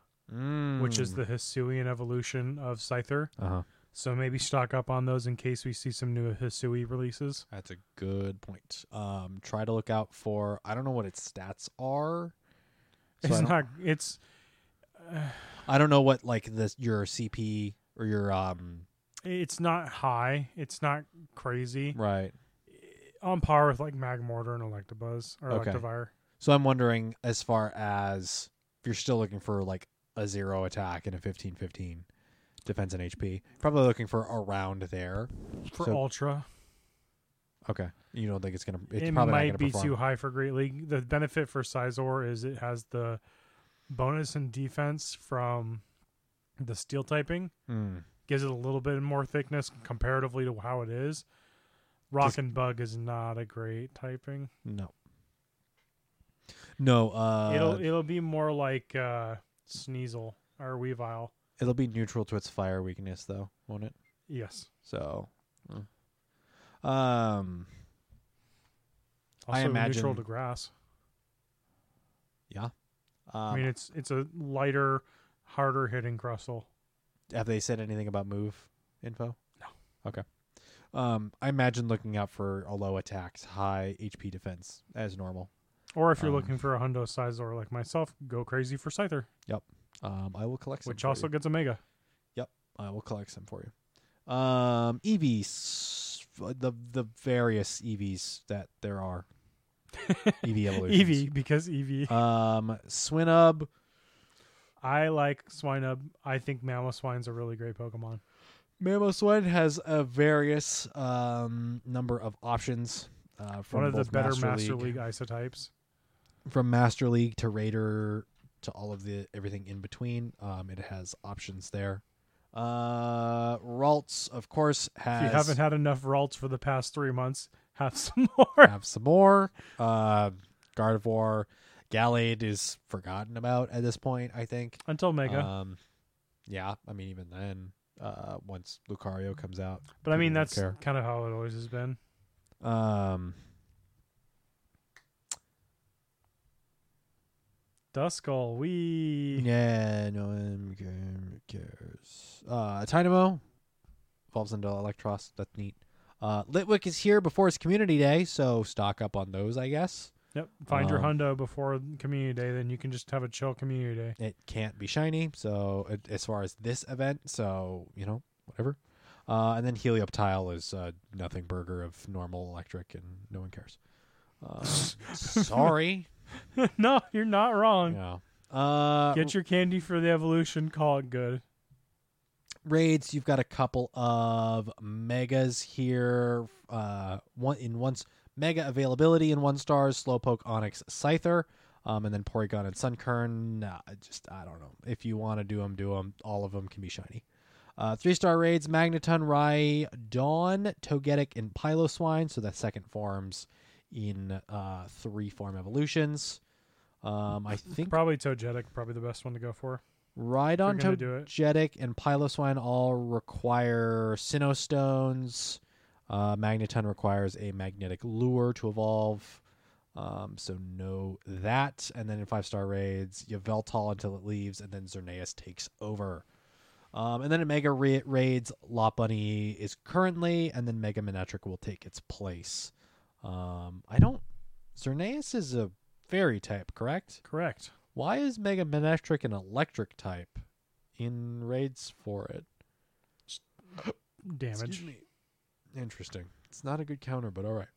which is the Hisuian evolution of Scyther. uh huh. So maybe stock up on those in case we see some new Hisui releases. That's a good point. Um, try to look out for. I don't know what its stats are. So it's not. It's I don't know what like this your CP or your um it's not high. It's not crazy. right. On par with like Magmortar and Electabuzz or Okay. Electivire. So I'm wondering as far as if you're still looking for like a zero attack and a 15-15 defense and HP, probably looking for around there. For So- Ultra, Okay, you don't think it's gonna? It's it probably might be perform. too high for Great League. The benefit for Scizor is it has the bonus and defense from the steel typing, Mm, gives it a little bit more thickness comparatively to how it is. Rock Just- and Bug is not a great typing. No. No, uh it'll it'll be more like uh, Sneasel or Weavile. It'll be neutral to its fire weakness though, won't it? Yes. So mm. um I imagine- neutral to grass. yeah. Um, I mean, it's it's a lighter, harder hitting Crustle. have they said anything about move info? No. Okay. Um I imagine looking out for a low attacks, high HP defense as normal. Or if you're Um, looking for a Hundo Scizor like myself, go crazy for Scyther, Um I will collect some which also you. gets a Yep, I will collect some for you. Um, EVs, the the various EVs that there are. EV evolutions. Eevee, because Eevee. Um, Swinub. I like Swinub. I think Mamoswine's a really great Pokemon. Mamoswine has a various um number of options. Uh, from One of the better Master, Master League, League isotypes. from Master League to Raider to all of the everything in between. Um, it has options there. Uh, Ralts, of course, has If you haven't had enough Ralts for the past three months, have some more. have some more. Uh, Gardevoir, Gallade is forgotten about at this point. I think. Until Mega. Um, yeah, I mean even then, uh, once Lucario comes out. but I mean, that's kind of how it always has been. Um, Duskull, we. yeah, no one cares. Uh, Tynamo evolves into Eelektross. That's neat. Uh, Litwick is here before his community day, so stock up on those, I guess. Yep. Find your Um, Hundo before Community Day, then you can just have a chill Community Day. It can't be shiny, so it, as far as this event, so you know whatever. Uh, and then Helioptile is uh, nothing burger of normal electric, and no one cares. Uh, sorry. no, you're not wrong. Yeah. Uh, Get your candy for the evolution. Call it good. raids. You've got a couple of megas here. Uh, one in one's mega availability in one stars. Slowpoke, Onix, Scyther, um, and then Porygon and Sunkern. Nah, I just I don't know. If you want to do them, do them. All of them can be shiny. Uh, three star raids: Magneton, Rai, Dawn, Togetic, and Piloswine. So that second forms in uh, three form evolutions. Um, I think Probably Togetic, probably the best one to go for. Rhydon, If you're gonna do it. Togetic, and Piloswine all require Sinnoh Stones. Uh, Magneton requires a magnetic lure to evolve. Um, so know that. And then in five star raids, Yveltal until it leaves, and then Xerneas takes over. Um, and then in Mega ra- raids, Lopunny is currently, and then Mega Manectric will take its place. Um, I don't. Xerneas is a fairy type, correct? Correct. Why is Mega Manectric an electric type in raids for it? Damage. Excuse me. Interesting. It's not a good counter, but all right.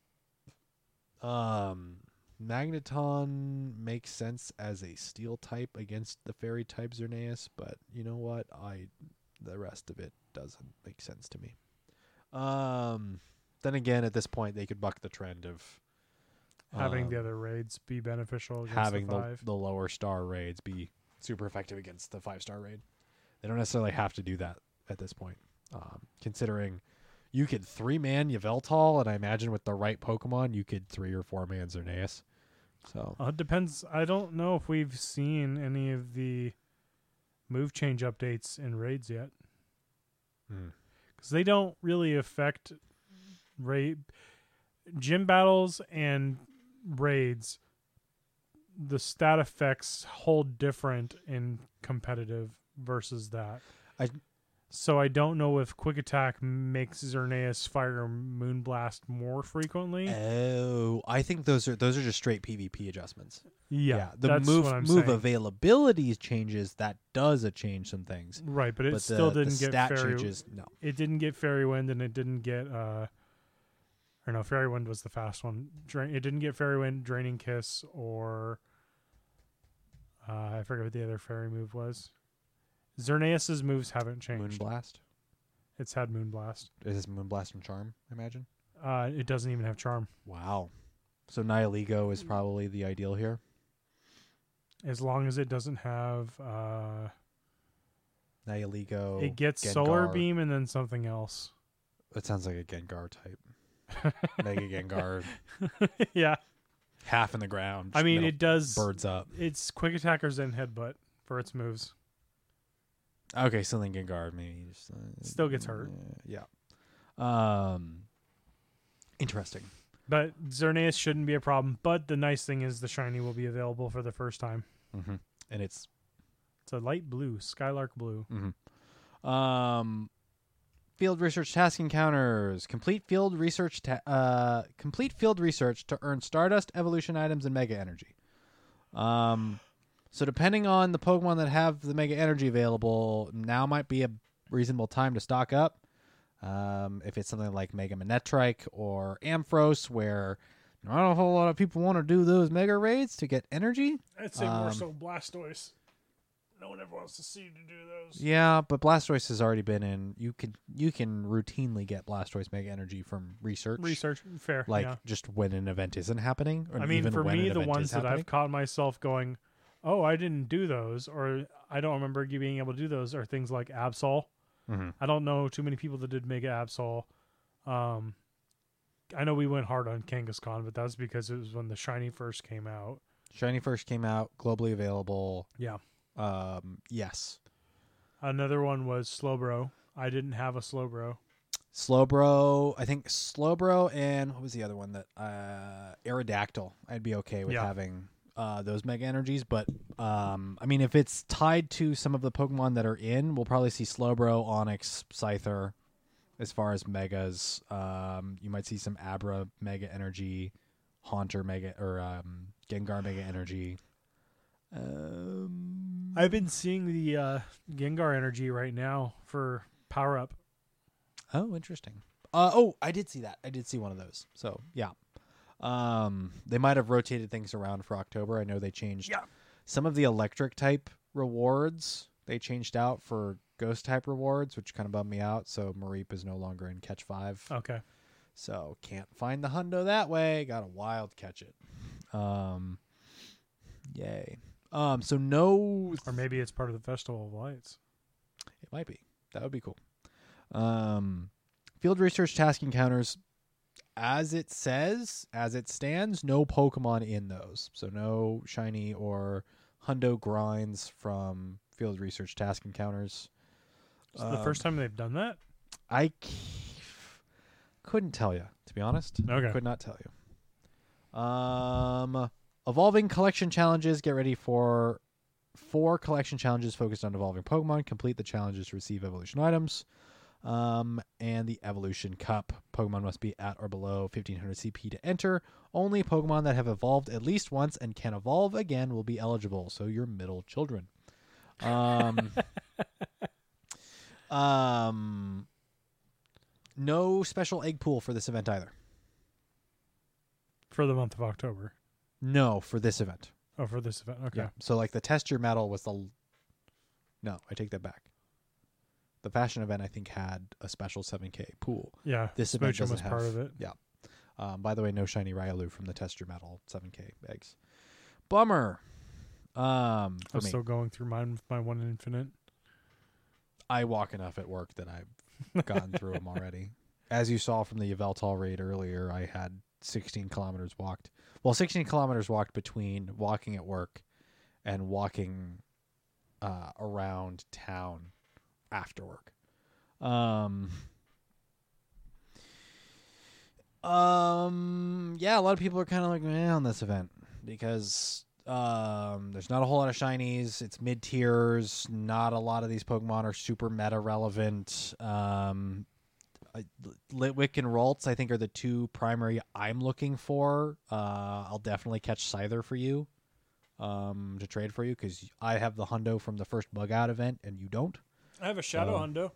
Um, Magneton makes sense as a steel type against the fairy type Xerneas, but you know what? I the rest of it doesn't make sense to me. Um, then again, at this point, they could buck the trend of Having um, the other raids be beneficial against having the the, the lower star raids be super effective against the five star raid. They don't necessarily have to do that at this point, um, considering you could three man Yveltal, and I imagine with the right Pokemon, you could three or four man Xerneas. So Uh, it depends. I don't know if we've seen any of the move change updates in raids yet, hmm. because they don't really affect raid gym battles and raids. The stat effects hold different in competitive versus that. I- so I don't know if quick attack makes Xerneas fire Moonblast more frequently. oh, I think those are those are just straight PvP adjustments. yeah, the that's move move saying. availability changes. That does a change some things, Right, but it but still the, didn't the get stat fairy. changes. No, It didn't get fairy wind, and it didn't get. uh Or no, fairy wind was the fast one. Drain. It didn't get fairy wind, draining kiss, or uh I forget what the other fairy move was. Xerneas's moves haven't changed. Moonblast. It's had Moonblast. Is this Moonblast and Charm? I imagine. Uh, it doesn't even have charm. Wow. So Nihilego is probably the ideal here. As long as it doesn't have uh Nihilego. it gets solar beam and then something else. It sounds like a Gengar type. Mega Gengar, yeah, half in the ground. I mean it does. birds up. It's quick attackers and headbutt for its moves. Okay, so then Gengar maybe just, uh, Still gets hurt. yeah. Um. Interesting. But Xerneas shouldn't be a problem. But the nice thing is the shiny will be available for the first time. Mm-hmm. And it's It's a light blue, skylark blue. Mm-hmm. Um, field research task encounters. Complete field research. Ta- uh, complete field research to earn Stardust evolution items and Mega Energy. Um, so depending on the Pokemon that have the Mega Energy available, now might be a reasonable time to stock up. Um, if it's something like Mega Manectric or Ampharos, where not a whole lot of people want to do those Mega raids to get energy. I'd say more Um, so Blastoise. No one ever wants to see you to do those. Yeah, but Blastoise has already been in. You can you can routinely get Blastoise Mega Energy from research. Research, fair. like yeah. just when an event isn't happening. Or I mean, even for when me, an the ones that. I've caught myself going, "Oh, I didn't do those," or "I don't remember you being able to do those," are things like Absol. Mhm. I don't know too many people that did Mega Absol. Um, I know we went hard on Kangaskhan, but that's because it was when the shiny first came out. Shiny first came out, globally available. Yeah. Um, yes, Another one was Slowbro. I didn't have a Slowbro. Slowbro. I think Slowbro and what was the other one that uh, Aerodactyl. I'd be okay with Yeah. having uh, those Mega Energies, but um, I mean, if it's tied to some of the Pokemon that are in, we'll probably see Slowbro, Onix, Scyther. As far as megas, um, you might see some Abra Mega Energy, Haunter Mega or um, Gengar Mega Energy. Um, I've been seeing the uh, Gengar energy right now for power up. Oh, interesting. Uh, oh, I did see that. I did see one of those. So yeah, um, they might have rotated things around for October. I know they changed Yeah. some of the electric type rewards. They changed out for ghost type rewards, which kind of bummed me out. So Mareep is no longer in Catch Five. Okay. So can't find the hundo that way. Got to wild catch it. Um, yay. Um, so no, Or maybe it's part of the Festival of Lights. It might be. That would be cool. Um, field research task encounters, as it says, as it stands, no Pokemon in those. So no shiny or hundo grinds from field research task encounters. Is it the Um, first time they've done that? I couldn't tell you, to be honest. Okay. Could not tell you. Um, evolving collection challenges. Get ready for four collection challenges focused on evolving Pokemon. Complete the challenges to receive evolution items. Um, and the evolution cup. Pokemon must be at or below 1500 CP to enter. Only Pokemon that have evolved at least once and can evolve again will be eligible. So your middle children. Um, um, no special egg pool for this event either. For the month of October. No, for this event. Oh, for this event. Okay. Yeah. So like the test your metal was the. l- No, I take that back. The fashion event I think had a special 7K pool. Yeah. This event doesn't was have. part of it. Yeah. Um, by the way, no shiny Riolu from the test your metal 7K eggs. Bummer. Um, I'm me, still going through mine with my one infinite. I walk enough at work that I've gotten through them already. As you saw from the Yveltal raid earlier, I had 16 kilometers walked. Well, 16 kilometers walked between walking at work and walking uh, around town after work. Um, um, yeah, a lot of people are kind of like eh, on this event because um, there's not a whole lot of shinies. It's mid tiers. Not a lot of these Pokemon are super meta relevant. Um, I- Litwick and Ralts, I think, are the two primary I'm looking for. Uh, I'll definitely catch Scyther for you um, to trade for you because I have the Hundo from the first Bug Out event and you don't. I have a Shadow. Hundo.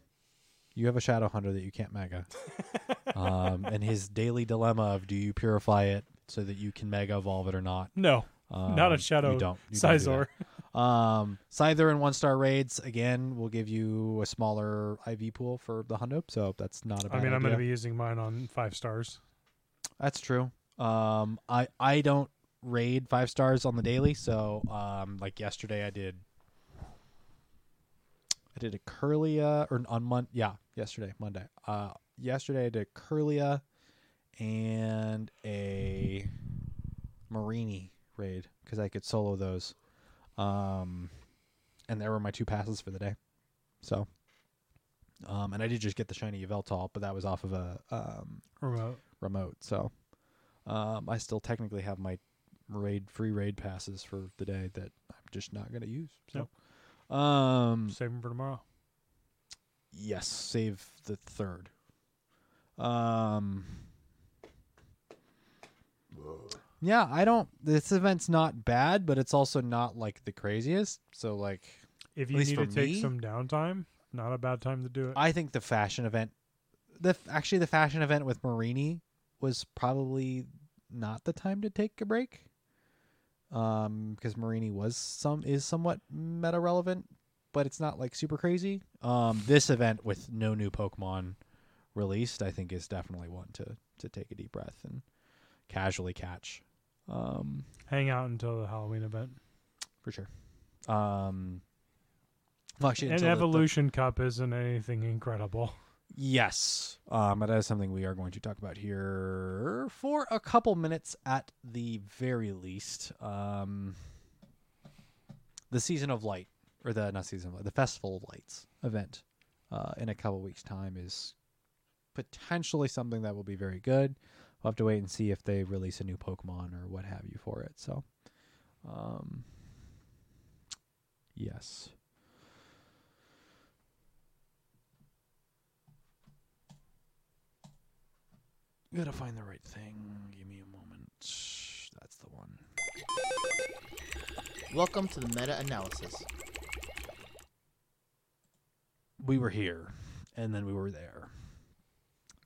You have a Shadow Hunter that you can't Mega. um, and his daily dilemma of do you purify it so that you can Mega evolve it or not? No. Um, Not a Shadow You don't. You don't do. Scizor. Um, Scyther and one star raids again will give you a smaller IV pool for the Hundo, so that's not a bad I mean, I'm going to be using mine on five stars. That's true. Um, I I don't raid five stars on the daily, so um, like yesterday I did. I did a Kirlia or on Mon yeah, yesterday, Monday. Uh yesterday I did a Kirlia and a Marini raid because I could solo those. Um and there were my two passes for the day. So um and I did just get the shiny Yveltal, but that was off of a um Remote. remote. So um, I still technically have my raid free raid passes for the day that I'm just not going to use. So um, Save them for tomorrow. yes, save the third. Um, yeah, I don't. This event's not bad, but it's also not like the craziest. So like, If you need to take me- some downtime, not a bad time to do it. I think the fashion event, the actually the fashion event with Marini was probably not the time to take a break. Um, because Marini was some is somewhat meta relevant, but it's not like super crazy. Um, this event with no new Pokemon released, I think, is definitely one to to take a deep breath and casually catch. Um, Hang out until the Halloween event. for sure. Um, well, actually, An until the- the- Evolution Cup isn't anything incredible. Yes. Um, and that is something we are going to talk about here for a couple minutes at the very least. Um, the Season of Light, or the, not Season of Light, the Festival of Lights event uh, in a couple weeks' time is potentially something that will be very good. We'll have to wait and see if they release a new Pokemon or what have you for it. So, um, yes. Gotta find the right thing. Give me a moment. That's the one. Welcome to the meta analysis. We were here, and then we were there.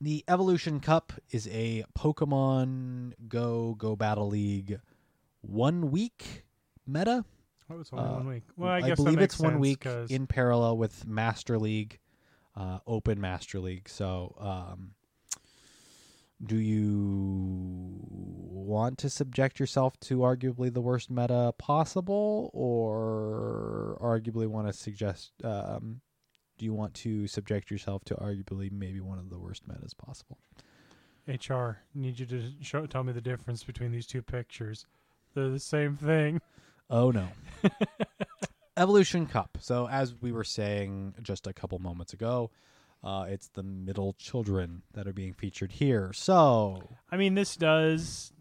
The Evolution Cup is a Pokemon Go Go Battle League one week meta. Oh, it's only Uh, one week. Well, I guess that believe it's one week week 'cause in parallel with Master League, uh, Open Master League. So, um, do you want to subject yourself to arguably the worst meta possible, or arguably want to suggest? Um, do you want to subject yourself to arguably maybe one of the worst metas possible? HR need you to show tell me the difference between these two pictures. They're the same thing. Oh no. Evolution Cup. So as we were saying just a couple moments ago, uh, it's the middle children that are being featured here. So I mean, this does.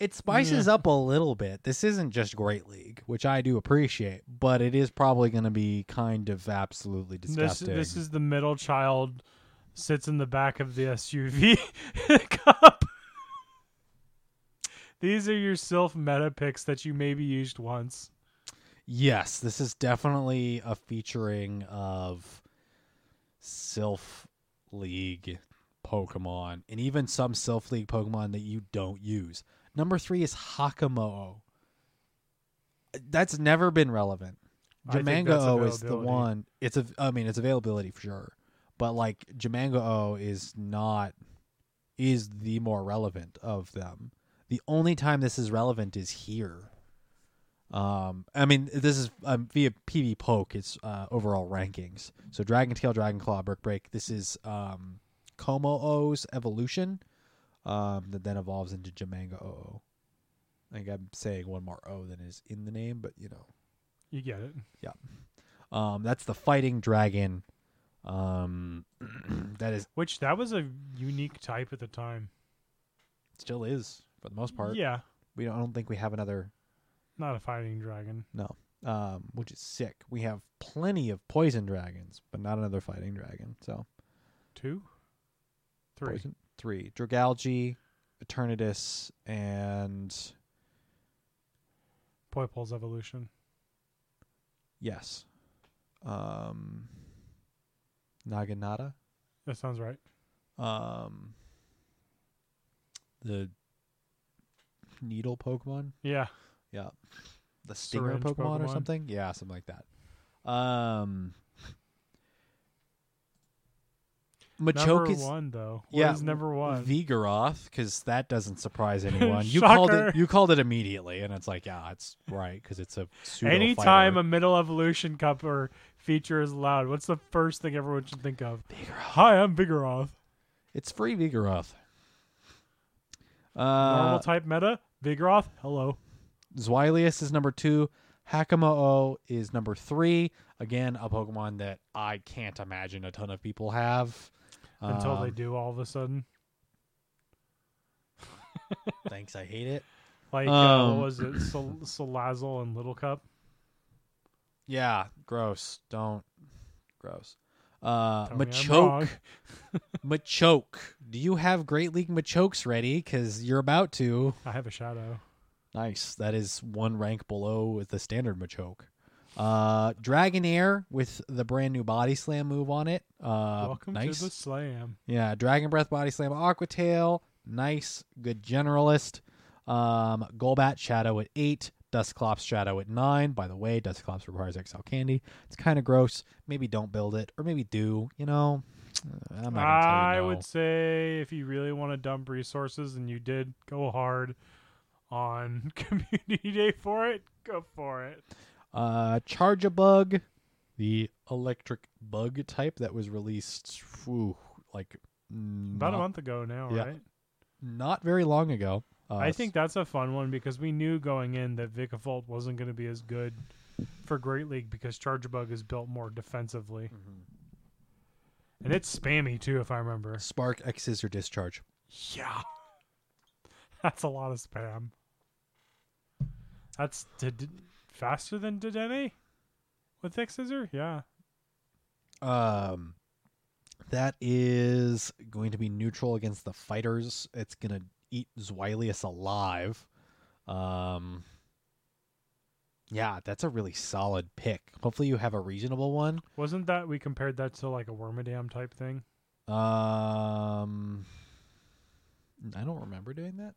It spices up a little bit. This isn't just Great League, which I do appreciate, but it is probably going to be kind of absolutely This disgusting. this is the middle child sits in the back of the SUV cup. These are your self meta picks that you maybe used once. Yes, this is definitely a featuring of Silph League Pokemon, and even some Silph League Pokemon that you don't use. Number three is Hakamo-o. That's never been relevant. I think that's Jamango is the one. It's a. I mean, it's availability for sure, but like Jamango is not is the more relevant of them. The only time this is relevant is here. Um, I mean, this is um, via PvPoke. It's uh, overall rankings. So Dragon Tail, Dragon Claw, Brick Break. This is um, Kommo-o's evolution um, that then evolves into Jangmo-o. I think I'm saying one more O than is in the name, but you know, You get it. Yeah. Um, that's the fighting dragon. Um, that is Which that was a unique type at the time. still is for the most part. Yeah, We don't, I don't think we have another not a fighting dragon. no, um, which is sick. We have plenty of poison dragons, but not another fighting dragon. So Two, three. Poison, three. Dragalge, Eternatus, and Poipol's evolution. yes, um, Naganadel. That sounds right. Um, the needle Pokemon. Yeah. Yeah. The stinger Syringe Pokemon, or something. Yeah, something like that. Um, Machoke number is one though. yeah, What is number one? Vigoroth because that doesn't surprise anyone. you called it. You called it immediately, and it's like, yeah, it's right because it's a pseudo Anytime fighter. a middle evolution cup or feature is allowed, what's the first thing everyone should think of? Hi, I'm Vigoroth. it's free Vigoroth. Normal Uh, type meta, Vigoroth. Hello. Zweilous is number two. Hakamo is number three. Again, a Pokemon that I can't imagine a ton of people have. Until they Um, do all of a sudden. Thanks, I hate it. Like uh, um, what was it? Sol- Salazzle and Little Cup. Yeah, gross. Don't. Gross. Uh, Tell Machoke. Machoke. Do you have Great League Machokes ready? Because you're about to. I have a shadow. Nice. That is one rank below the standard Machoke. Uh, Dragonair with the brand new Body Slam move on it. Uh, Welcome nice. to the slam. Yeah, Dragon Breath, Body Slam, Aqua Tail. Nice, good generalist. Um, Golbat Shadow at eight. Dusclops Shadow at nine. By the way, Dusclops requires XL candy. It's kind of gross. Maybe don't build it, or maybe do. You know, I'm not I no. would say if you really want to dump resources and you did go hard on community day for it, go for it. Uh, Charjabug, the electric bug type that was released, whew, like About a month ago now, yeah. right? not very long ago. Uh, I think that's a fun one because we knew going in that Vikavolt wasn't going to be as good for Great League because Charjabug is built more defensively. Mm-hmm. And it's spammy too, if I remember. Spark X Scissor Discharge. Yeah. That's a lot of spam. That's did, faster than Dedenne with Thick Scissor? Yeah. Um, that is going to be neutral against the fighters. It's gonna eat Zweilous alive. Um, yeah, that's a really solid pick. Hopefully, you have a reasonable one. Wasn't that we compared that to like a Wormadam type thing? Um, I don't remember doing that.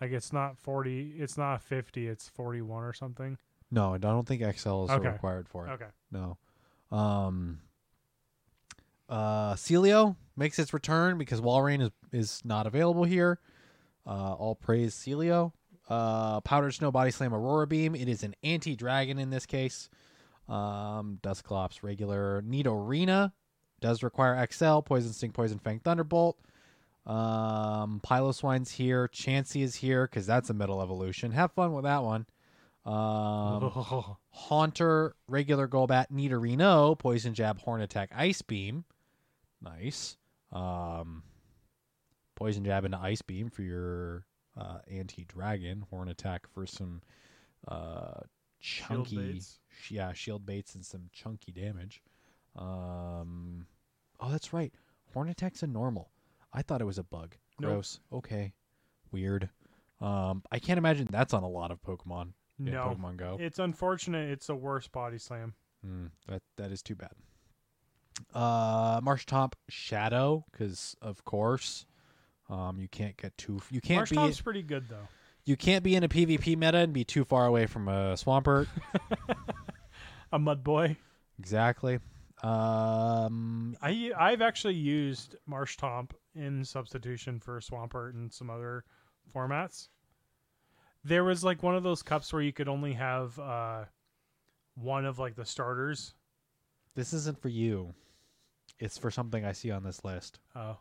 Like it's not 40, it's not 50, it's 41 or something. No, I don't think XL is Okay. required for it. Okay. No. Um. Uh, Sealeo makes its return because Walrein is is not available here. Uh, all praise Sealeo. Uh, Powdered Snow Body Slam Aurora Beam. It is an anti dragon in this case. Um, Dusclops regular. Nidorina does require XL. Poison Sting, Poison Fang, Thunderbolt. Um, Piloswine's here. Chansey is here because that's a middle evolution. Have fun with that one. Um, Haunter, regular Golbat, Nidorino, Poison Jab, Horn Attack, Ice Beam. Nice. Um, Poison Jab into Ice Beam for your uh, Anti Dragon. Horn Attack for some uh, Shield chunky. baits. yeah, shield baits and some chunky damage. Um, oh, that's right. Horn Attack's a normal. I thought it was a bug. Nope. Gross. Okay. Weird. Um, I can't imagine that's on a lot of Pokemon in no. Pokemon Go. It's unfortunate it's a worse body slam. Mm, that that is too bad. Uh, Marshtomp Shadow, because of course, um, you can't get too you can't be pretty good though. you can't be in a PvP meta and be too far away from a Swampert. A mud boy. exactly. Um, I I've actually used Marshtomp in substitution for Swampert and some other formats. There was like one of those cups where you could only have uh, one of like the starters. this isn't for you. It's for something I see on this list. Oh,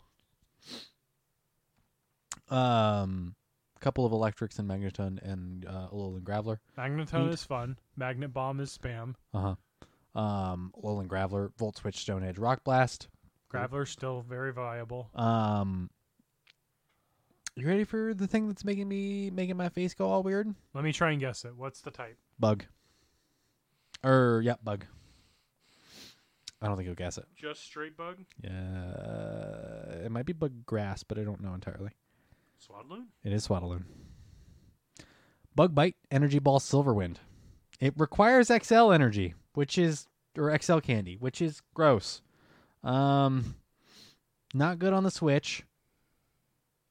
Um, a couple of electrics and Magneton and uh, Alolan Graveler. Magneton Neat. is fun. Magnet Bomb is spam. Uh huh. Um, Alolan Graveler, Volt Switch, Stone Edge, Rock Blast. Graveler's still very viable. Um, you ready for the thing that's making me making my face go all weird? Let me try and guess it. What's the type? Bug. Or yeah, bug. I don't think you'll guess it. Just straight bug. Yeah, it might be bug grass, but I don't know entirely. Swadloon. It is Swadloon. Bug bite, energy ball, Silverwind. It requires XL energy, which is or XL candy, which is gross. Um, not good on the Switch.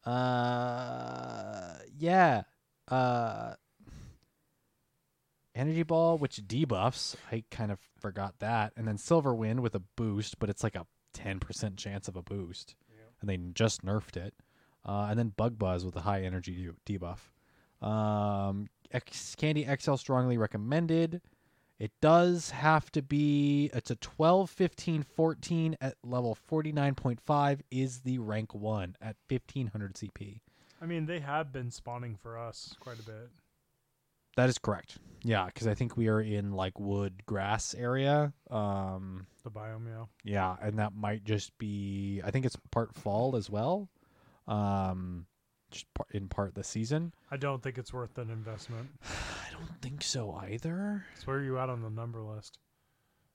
Uh, yeah. Uh, energy ball, which debuffs. I kind of forgot that, and then silver wind with a boost, but it's like a ten percent chance of a boost, and they just nerfed it. Uh, and then Bug Buzz with a high energy debuff. Um, X- Candy XL strongly recommended. It does have to be it's a 12, 15, 14 at level 49.5 is the rank 1 at 1500 CP. I mean, they have been spawning for us quite a bit. That is correct. Yeah, cuz I think we are in like wood grass area. Um The biome, yeah. yeah, and that might just be I think it's part fall as well. Um in part the season. I don't think it's worth an investment. I don't think so either. So where are you at on the number list?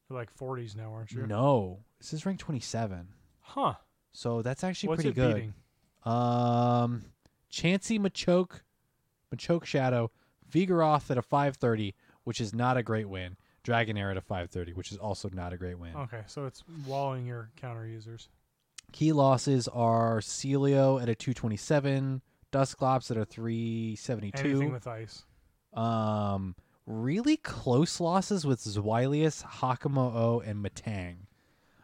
You're like 40s now, aren't you? No. This is rank 27. Huh. So that's actually What's pretty good. beating? Um, Chansey Machoke, Machoke Shadow, Vigoroth at a 530, which is not a great win. Dragonair at a 530, which is also not a great win. Okay, so it's walling your counter users. Key losses are Sealeo at a 227, Dusclops at a 372. Anything with ice. um, really close losses with Zweilous, Hakamo-O, and Metang.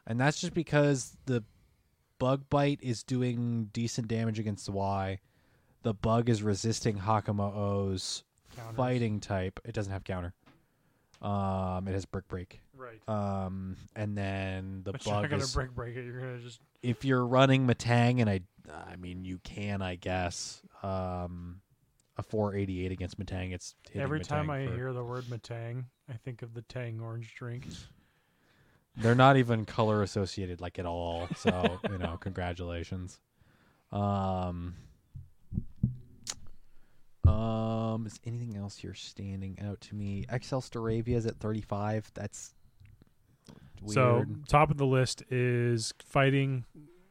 And that's just because the bug bite is doing decent damage against Y. The bug is resisting Hakamo-O's Counters. fighting type. It doesn't have counter. Um, it has brick break. Right. Um, and then the but you're bug not gonna is break break it. You're gonna just if you're running Metang, and I, I mean, you can, I guess, um, a 488 against Metang. It's hitting every time Metang I for- hear the word Metang, I think of the Tang orange drink. They're not even color associated like at all. So you know, congratulations. Um, um, is anything else here standing out to me? XL Staravia is at 35. That's weird. So top of the list is fighting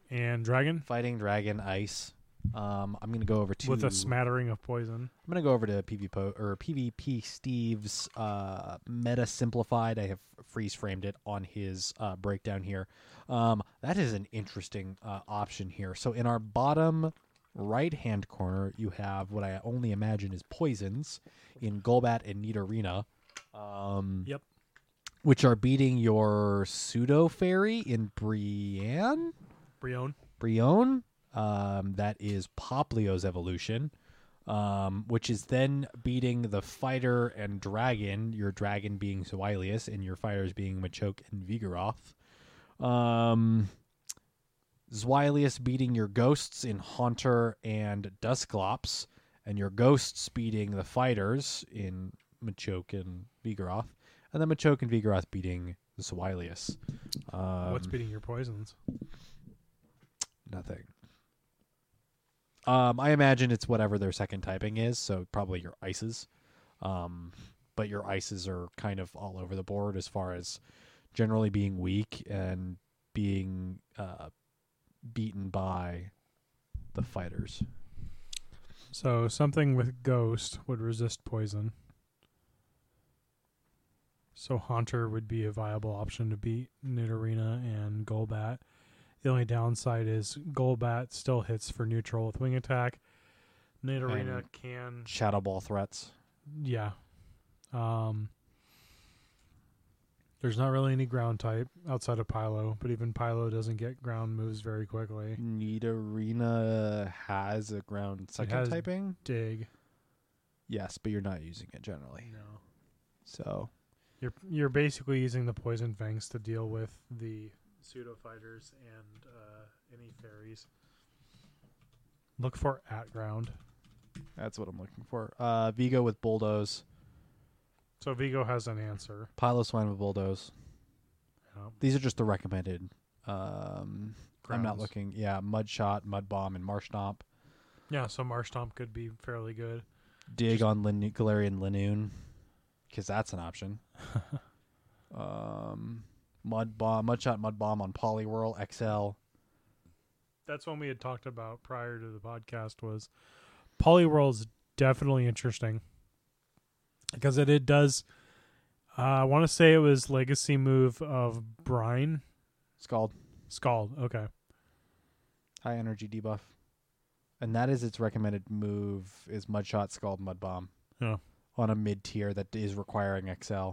and dragon fighting dragon ice. Um, I'm gonna go over to with a smattering of poison. I'm gonna go over to PvP or PvP Steve's uh, meta simplified. I have freeze framed it on his uh, breakdown here. Um, that is an interesting uh, option here. So in our bottom right hand corner, you have what I only imagine is poisons in Golbat and Nidorina. Um, Yep. Which are beating your pseudo fairy in Brionne. Brionne. Brionne. Um, that is Poplio's evolution, um, which is then beating the fighter and dragon. Your dragon being Zweilous, and your fighters being Machoke and Vigoroth. Um, Zweilous beating your ghosts in Haunter and Dusclops, and your ghosts beating the fighters in Machoke and Vigoroth, and then Machoke and Vigoroth beating Zweilous. Um, What's beating your poisons? Nothing. Um, I imagine it's whatever their second typing is, so probably your ices. Um, but your ices are kind of all over the board as far as generally being weak and being uh, beaten by the fighters. So something with ghost would resist poison. So Haunter would be a viable option to beat Nidorina and Golbat. The only downside is Golbat still hits for neutral with wing attack. Nidorina And- can Shadow ball threats. yeah. Um there's not really any ground type outside of Pylo, but even Pylo doesn't get ground moves very quickly. Nidorina has a ground second typing. Dig. Yes, but you're not using it generally. No. So You're you're basically using the poison fangs to deal with the pseudo fighters and uh, any fairies. Look for at ground. that's what I'm looking for. Uh, Vigo with bulldoze. So Vigo has an answer. Piloswine with bulldoze. Yeah. These are just the recommended. Um, I'm not looking. Yeah, mud shot, mud bomb, and marsh stomp. Yeah, so Marshtomp could be fairly good. Dig Just- on Lin- Galarian Linoone, because that's an option. um, mud bomb, Mudshot mud bomb on Poliwhirl XL. That's one we had talked about prior to the podcast was Poliwhirl's definitely interesting. Because it, it does uh, I want to say it was legacy move of Brine Scald, Scald. Okay. high energy debuff, and that is its recommended move is Mudshot scald, mud bomb. Yeah. On a mid tier that is requiring XL.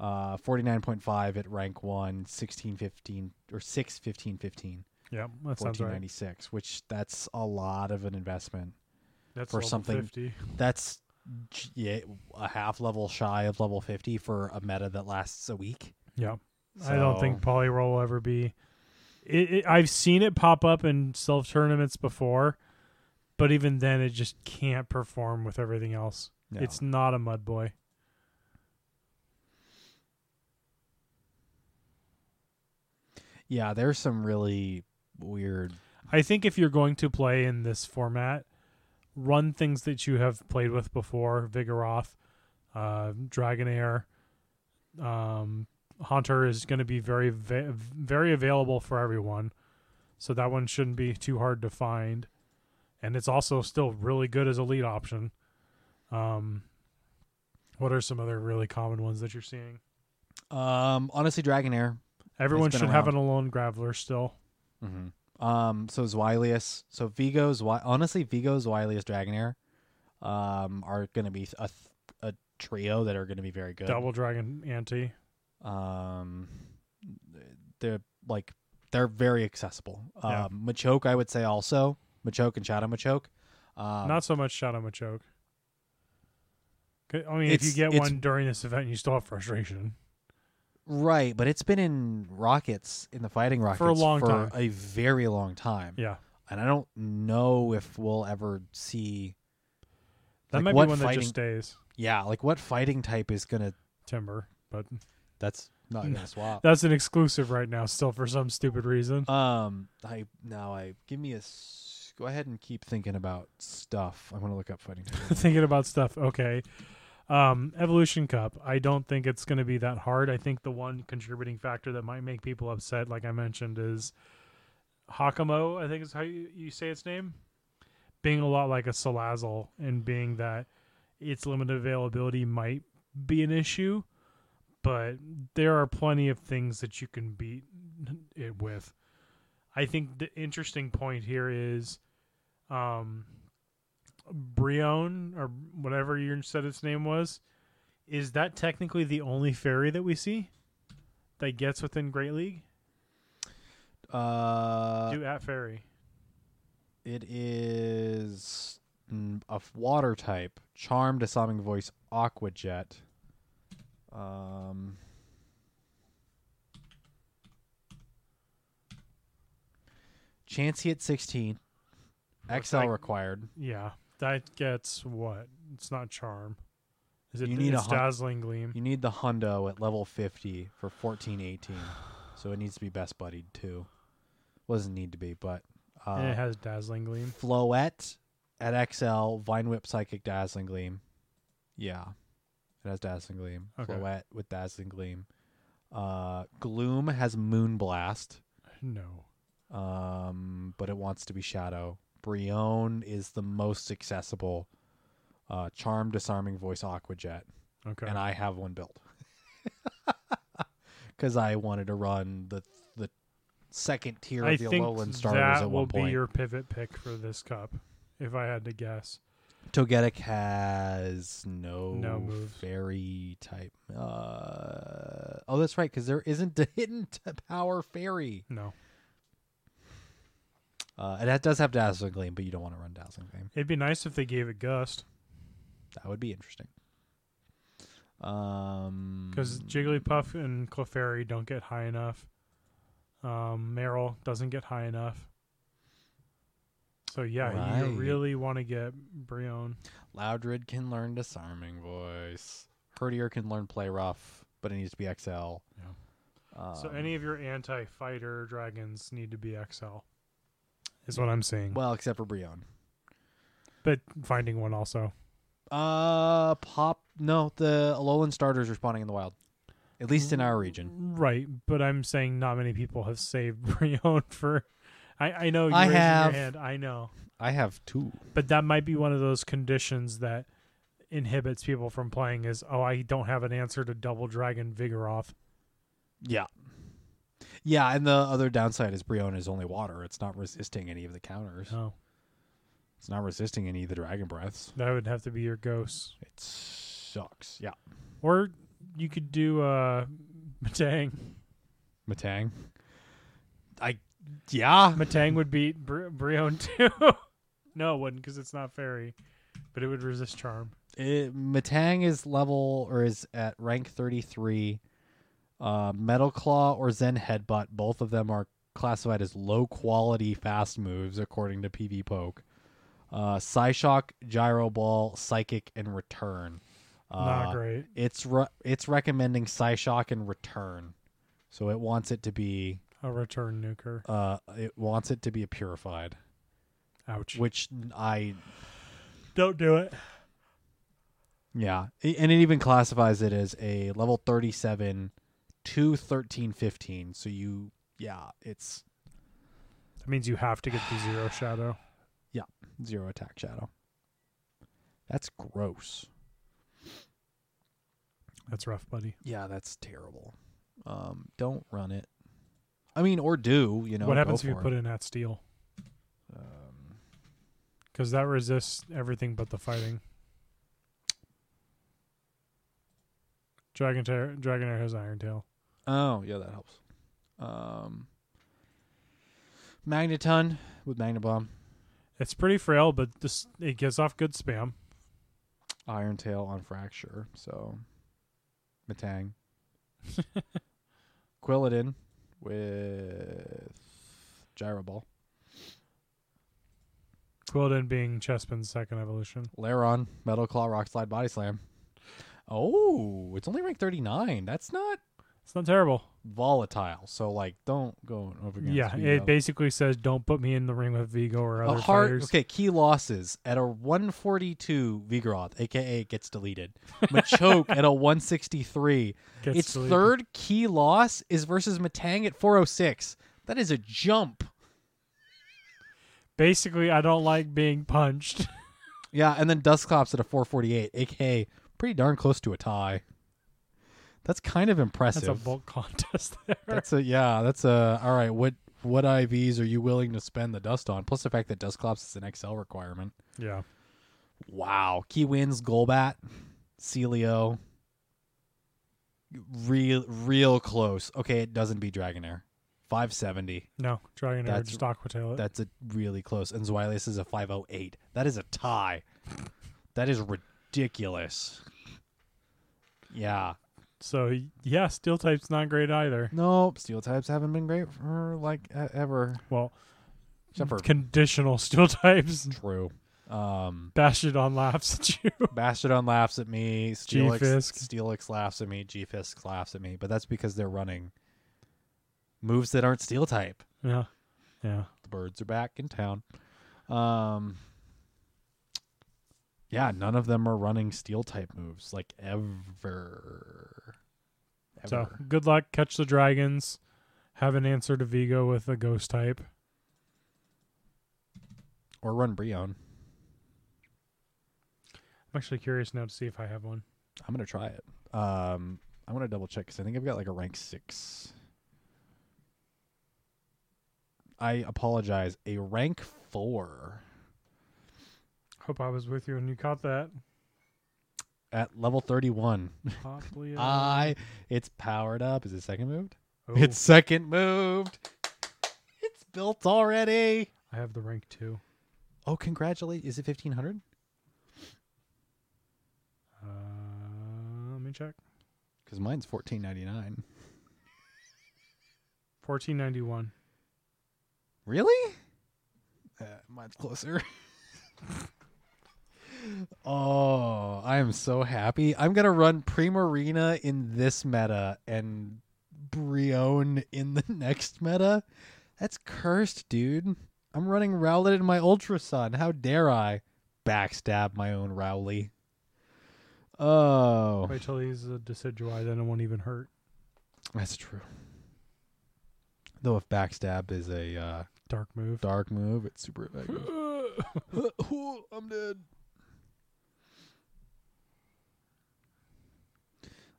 Uh, 49.5 at rank 1, 16, 15, or 6, 15, 15, Yeah, that sounds right. 1496, which that's a lot of an investment. That's for something- 50. That's yeah, a half level shy of level 50 for a meta that lasts a week. Yeah. I don't think So- Poliwhirl will ever be. It, it, I've seen it pop up in self tournaments before, but even then, it just can't perform with everything else. No. It's not a mud boy. yeah, there's some really weird. I think if you're going to play in this format, run things that you have played with before Vigoroth, uh, Dragonair. Um, Haunter is going to be very, va- very available for everyone. So that one shouldn't be too hard to find. And it's also still really good as a lead option. Um, what are some other really common ones that you're seeing? Um, honestly, Dragonair. Everyone been should have an Alone Graveler still. Mm-hmm. Um, so Zweilous. So Vigo's Wi- honestly Vigo's Wilius Dragonair, um, are going to be a th- a trio that are going to be very good. Double Dragon Anti. Um, they're like they're very accessible. Um, Yeah. Machoke, I would say also Machoke and Shadow Machoke. Um, Not so much Shadow Machoke. I mean, if you get one during this event, you still have frustration. right, but it's been in rockets in the fighting rockets For a long for time. a very long time. Yeah, and I don't know if we'll ever see. that like, might what be one that just stays Yeah, like what fighting type is gonna? Timburr, but That's not gonna swap. that's an exclusive right now, still for some stupid reason. Um, I now I give me a. Go ahead and keep thinking about stuff. I want to look up fighting type. Thinking about stuff. Okay. Um, Evolution Cup. I don't think it's going to be that hard. I think the one contributing factor that might make people upset, like I mentioned, is Hakamo. I think is how you, you say its name. Being a lot like a Salazzle and being that its limited availability might be an issue, but there are plenty of things that you can beat it with. I think the interesting point here is um Brionne or whatever you said its name was, is that technically the only fairy that we see that gets within Great League? Uh, Do at fairy. it is mm, a water type. Charm, disarming voice, aqua jet. Um. Chansey at sixteen. XL like- required. Yeah, that gets what? It's not charm. Is it? You need a it's hun- dazzling gleam. You need the hundo at level 50 for 1418. so it needs to be best buddied too. Doesn't need to be, but uh, and it has dazzling gleam. Floette at XL, Vine Whip Psychic Dazzling Gleam. Yeah. It has Dazzling Gleam. Okay. Floette with Dazzling Gleam. Uh, Gloom has Moon Blast, No. um, but it wants to be Shadow. Brionne is the most accessible. Uh, Charm, Disarming Voice, Aqua Jet. Okay. and I have one built because I wanted to run the the second tier I of the Alolan starters that will be your pivot pick for this cup, if I had to guess. Togetic has no, No moves. fairy type. Uh, oh, that's right, because there isn't a hidden power fairy. No, Uh, that does have Dazzling Gleam, but you don't want to run Dazzling Gleam. it'd be nice if they gave it Gust, That would be interesting. Um, because Jigglypuff and Clefairy don't get high enough. Um, Marill doesn't get high enough. So yeah, you really want to get Brionne. Loudred can learn Disarming Voice. Herdier can learn Play Rough, but it needs to be XL. Yeah. so Um, any of your anti-fighter dragons need to be XL. Is what I'm saying. well, except for Brionne. but finding one also. Uh, pop. No, the Alolan starters are spawning in the wild, at least in our region. Right, but I'm saying not many people have saved Brionne for. I I know you I raising have. your hand. I know, I have two. but that might be one of those conditions that inhibits people from playing. Is oh, I don't have an answer to Double Dragon Vigoroth. Yeah. Yeah, and the other downside is Brionne is only water. It's not resisting any of the counters. Oh, It's not resisting any of the dragon breaths. that would have to be your ghost It sucks. Yeah. or you could do uh Metang. Metang. I yeah. Metang would beat Bri- Brionne too. no, it wouldn't because it's not fairy, but it would resist charm. It, Metang is level or is at rank 33. Uh, Metal Claw or Zen Headbutt, both of them are classified as low quality fast moves according to PvPoke. Uh, Psyshock, Gyro Ball, Psychic, and Return. Uh, not great. It's re- it's recommending Psyshock and Return, so it wants it to be A return nuker. uh it wants it to be a purified, Ouch. which I Don't do it. Yeah, and it even classifies it as a level 37 to 13 15. So you yeah, it's That means you have to get the zero shadow. Yeah, zero attack shadow. That's gross. That's rough, buddy. Yeah, that's terrible. Um don't run it. I mean or do, you know. what happens if you for put it. in that steel? um Because that resists everything but the fighting. Dragon Tail, Dragonair has Iron Tail. Oh, yeah, that helps. Um Magneton with Magna Bomb, It's pretty frail, but this it gives off good spam. Iron Tail on Fracture, so Metang. Quilladin with Gyro Ball. Quilladin being Chespin's second evolution. Lairon, Metal Claw, Rock Slide, Body Slam. Oh, it's only rank 39. That's not It's not terrible. volatile. So, like, don't go over against yeah, Vigo. it basically says don't put me in the ring with Vigo or a other hard, fighters. okay, key losses at a 142 Vigoroth, aka gets deleted. Machoke at a 163. Gets its deleted. third key loss is versus Metang at 406. That is a jump. Basically, I don't like being punched. Yeah, and then Dusclops at a 448, aka pretty darn close to a tie. That's kind of impressive. That's a bulk contest there. That's a yeah. That's a all right. What what IVs are you willing to spend the dust on? Plus the fact that Dusclops is an XL requirement. yeah. Wow. Key wins. Golbat, Sealeo. Real real close. Okay, it doesn't beat Dragonair. 570. No, Dragonair That's- just aquatail it. That's a really close. And Zweilous is a 508. That is a tie. That is ridiculous. Yeah. So yeah, steel type's not great either. Nope. Steel types haven't been great for like ever. Well, Except for conditional steel types. true. Um Bastiodon laughs at you. Bastiodon laughs at me. Steelix, G-Fisk. Steelix laughs at me. G-Fisk laughs at me. But that's because they're running moves that aren't steel type. yeah, yeah. The birds are back in town. Um, yeah, none of them are running steel type moves like ever. So good luck. Catch the dragons. Have an answer to Vigo with a ghost type. or run Brionne. I'm actually curious now to see if I have one. I'm gonna try it. Um, I want to double check because I think I've got like a rank six. I apologize. A rank four Hope I was with you and you caught that. At level thirty-one. Possibly. I. It's powered up. Is it second moved? oh, It's second moved. It's built already. I have the rank two. Oh, congratulate! Is it fifteen hundred? Uh, let me check. Because mine's fourteen ninety nine. Fourteen ninety one. Really? Uh, mine's closer. oh, I am so happy. I'm gonna run Primarina in this meta and Brionne in the next meta. That's cursed, dude. I'm running Rowlet in my Ultra Sun. How dare I backstab my own Rowley? Oh, Wait till he's a Decidueye, then it won't even hurt. that's true. Though if backstab is a uh, Dark move. dark move, it's super effective. I'm dead.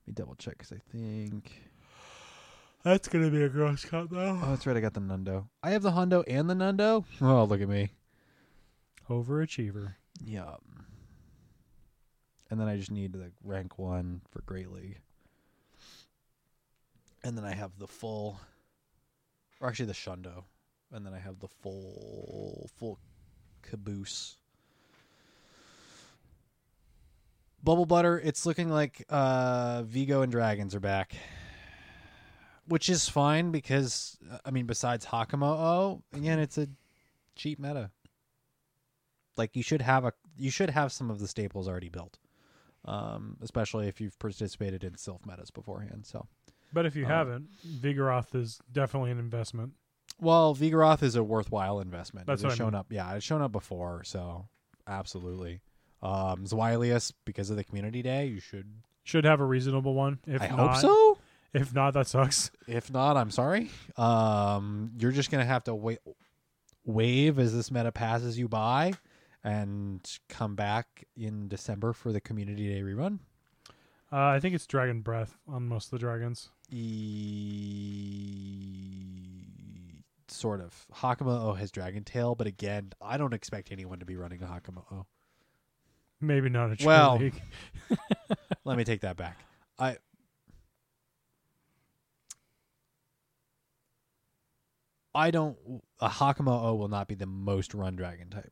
Me double check because I think. That's gonna be a gross cut though. Oh, that's right. I got the Nundo. I have the Hundo and the Nundo. Oh, look at me. Overachiever. Yeah. And then I just need the rank one for Great League. and then I have the full, or actually the Shundo, and then I have the full full caboose. Bubble butter. It's looking like uh, Vigo and Dragons are back, which is fine because I mean, besides Hakamo, oh, again, it's a cheap meta. Like you should have a you should have some of the staples already built, um, especially if you've participated in Silph metas beforehand. So, But if you Um, haven't, Vigoroth is definitely an investment. well, Vigoroth is a worthwhile investment. That's it has what I shown mean. up. Yeah, it's shown up before, so absolutely. Um, Zweilous, because of the community day, you should. Should have a reasonable one. If I not, hope so. If not, that sucks. If not, I'm sorry. Um, you're just gonna have to wait, wave as this meta passes you by, and come back in December for the community day rerun. Uh, I think it's Dragon Breath on most of the dragons. E- sort of. Hakamo has Dragon Tail, but again, I don't expect anyone to be running a Hakamo. Maybe not a true Well, league. Let me take that back. I I don't a Hakamo-o will not be the most run dragon type.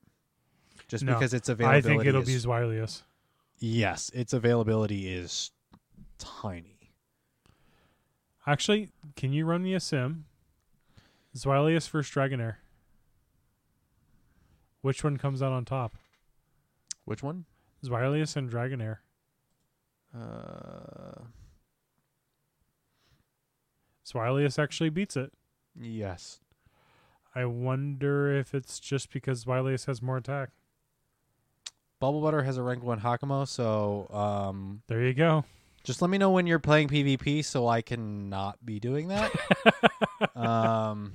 Just No, because its available. I think it'll is, be Zweilous. Yes, its availability is tiny. Actually, can you run me a sim? Zweilous versus Dragonair. Which one comes out on top? Which one? Zweilous and Dragonair. Uh Zweilous actually beats it. yes. I wonder if it's just because Zweilous has more attack. Bubble Butter has a rank 1 Hakamo, so um There you go. Just let me know when you're playing PvP so I can not be doing that. um,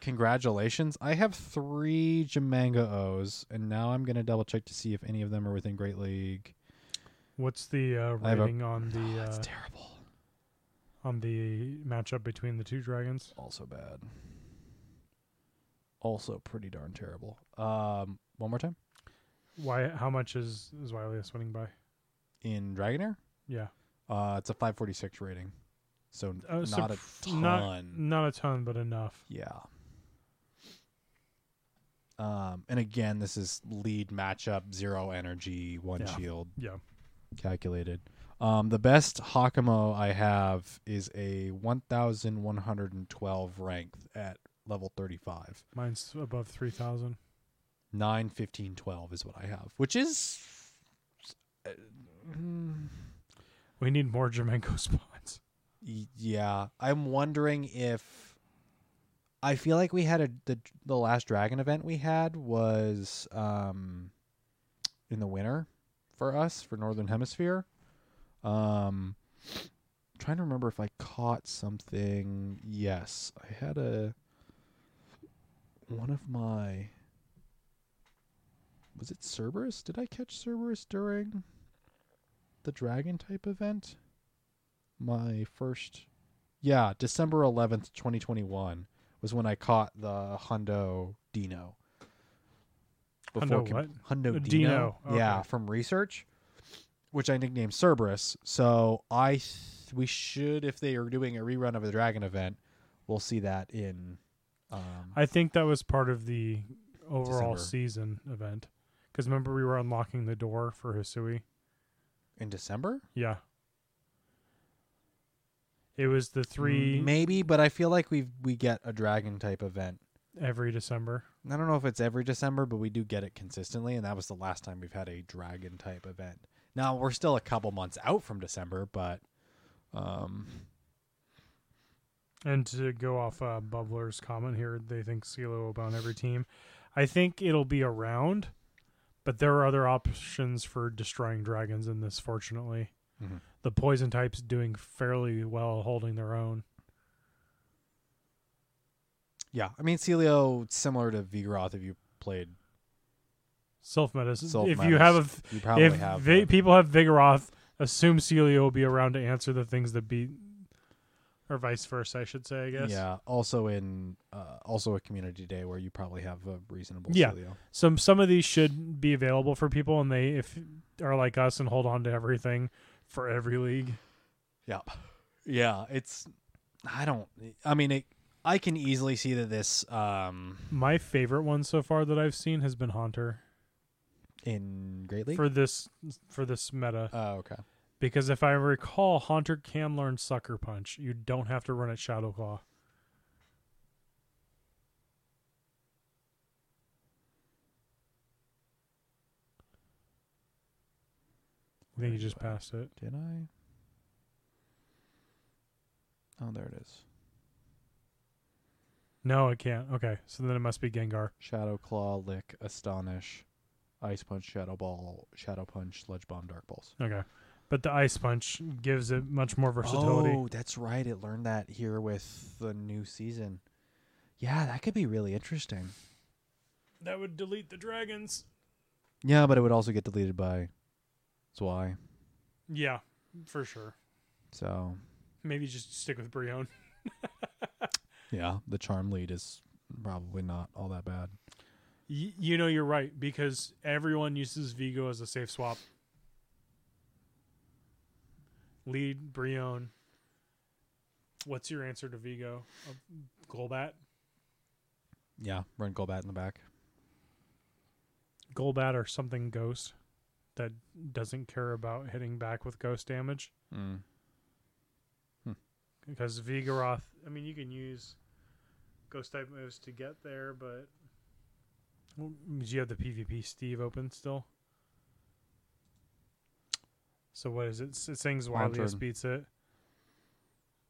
congratulations. I have three Jangmo-o's, and now I'm going to double check to see if any of them are within Great League. What's the uh, have a- rating on the That's uh, terrible. on the matchup between the two dragons? Also bad. Also pretty darn terrible. Um, one more time. Why? How much is is Zweilous winning by? In Dragonair, Yeah, uh, it's a 546 rating. So Uh, not so a ton. not not a ton, but enough. Yeah. Um, and again, this is lead matchup, zero energy, one Yeah. shield Yeah, calculated. Um, the best Hakamo I have is a 1,112 rank at level 35. mine's above three thousand. 9, 15, 12 is what I have, which is. uh, mm, We need more Jangmo-o spawns. Y- Yeah, I'm wondering if I feel like we had a the the last dragon event we had was um in the winter for us for northern hemisphere. Um trying to remember if I caught something. Yes, I had a one of my was it Cerberus? Did I catch Cerberus during the dragon type event? my first yeah december 11th 2021 was when i caught the hundo dino Hundo com- what? hundo dino, Dino, yeah from research which i nicknamed cerberus so i th- we should if they are doing a rerun of the dragon event we'll see that in um I think that was part of the overall December. season event. Because remember, we were unlocking the door for Hisui. in december Yeah. It was the three maybe but i feel like we we get a dragon type event every December. I don't know if it's every December, but we do get it consistently, and that was the last time we've had a dragon type event. Now we're still a couple months out from December, but um, And to go off uh, Bubbler's comment here, they think Sealeo will be on every team. I think it'll be around, but there are other options for destroying dragons in this, fortunately. Mhm. The poison type's doing fairly well holding their own. yeah, I mean Sealeo similar to Vigoroth. If you played, Self medicine. If you have a, you probably if have. vi- people have Vigoroth, assume Sealeo will be around to answer the things that beat, or vice versa, I should say. I guess. Yeah, also in uh, also a community day where you probably have a reasonable Yeah. Sealeo. Some some of these should be available for people, and they if are like us and hold on to everything for every league. Yeah, yeah, it's I don't. I mean, it, I can easily see that this um My favorite one so far that I've seen has been Haunter in Great League. for this for this meta. oh, okay. Because if I recall, Haunter can learn Sucker Punch. You don't have to run at Shadow Claw. I think you just passed it. Did I? Oh, there it is. No, it can't. Okay, so then it must be Gengar. Shadow Claw, Lick, Astonish, Ice Punch, Shadow Ball, Shadow Punch, Sludge Bomb, Dark Pulse. Okay, but the Ice Punch gives it much more versatility. Oh, that's right. It learned that here with the new season. Yeah, that could be really interesting. That would delete the dragons. Yeah, but it would also get deleted by Zwei. Yeah, for sure. So Maybe just stick with Brionne. yeah, the charm lead is probably not all that bad. Y- you know you're right because everyone uses Vigo as a safe swap. Lead Brionne. What's your answer to Vigo? Uh, Golbat. Yeah, run Golbat in the back. Golbat or something Ghost that doesn't care about hitting back with Ghost damage Mm. because Vigoroth. I mean, you can use Ghost type moves to get there, but Well, do you have the PvP Steve open still? So what is it? S- It sings Haunter. Wiliest beats it.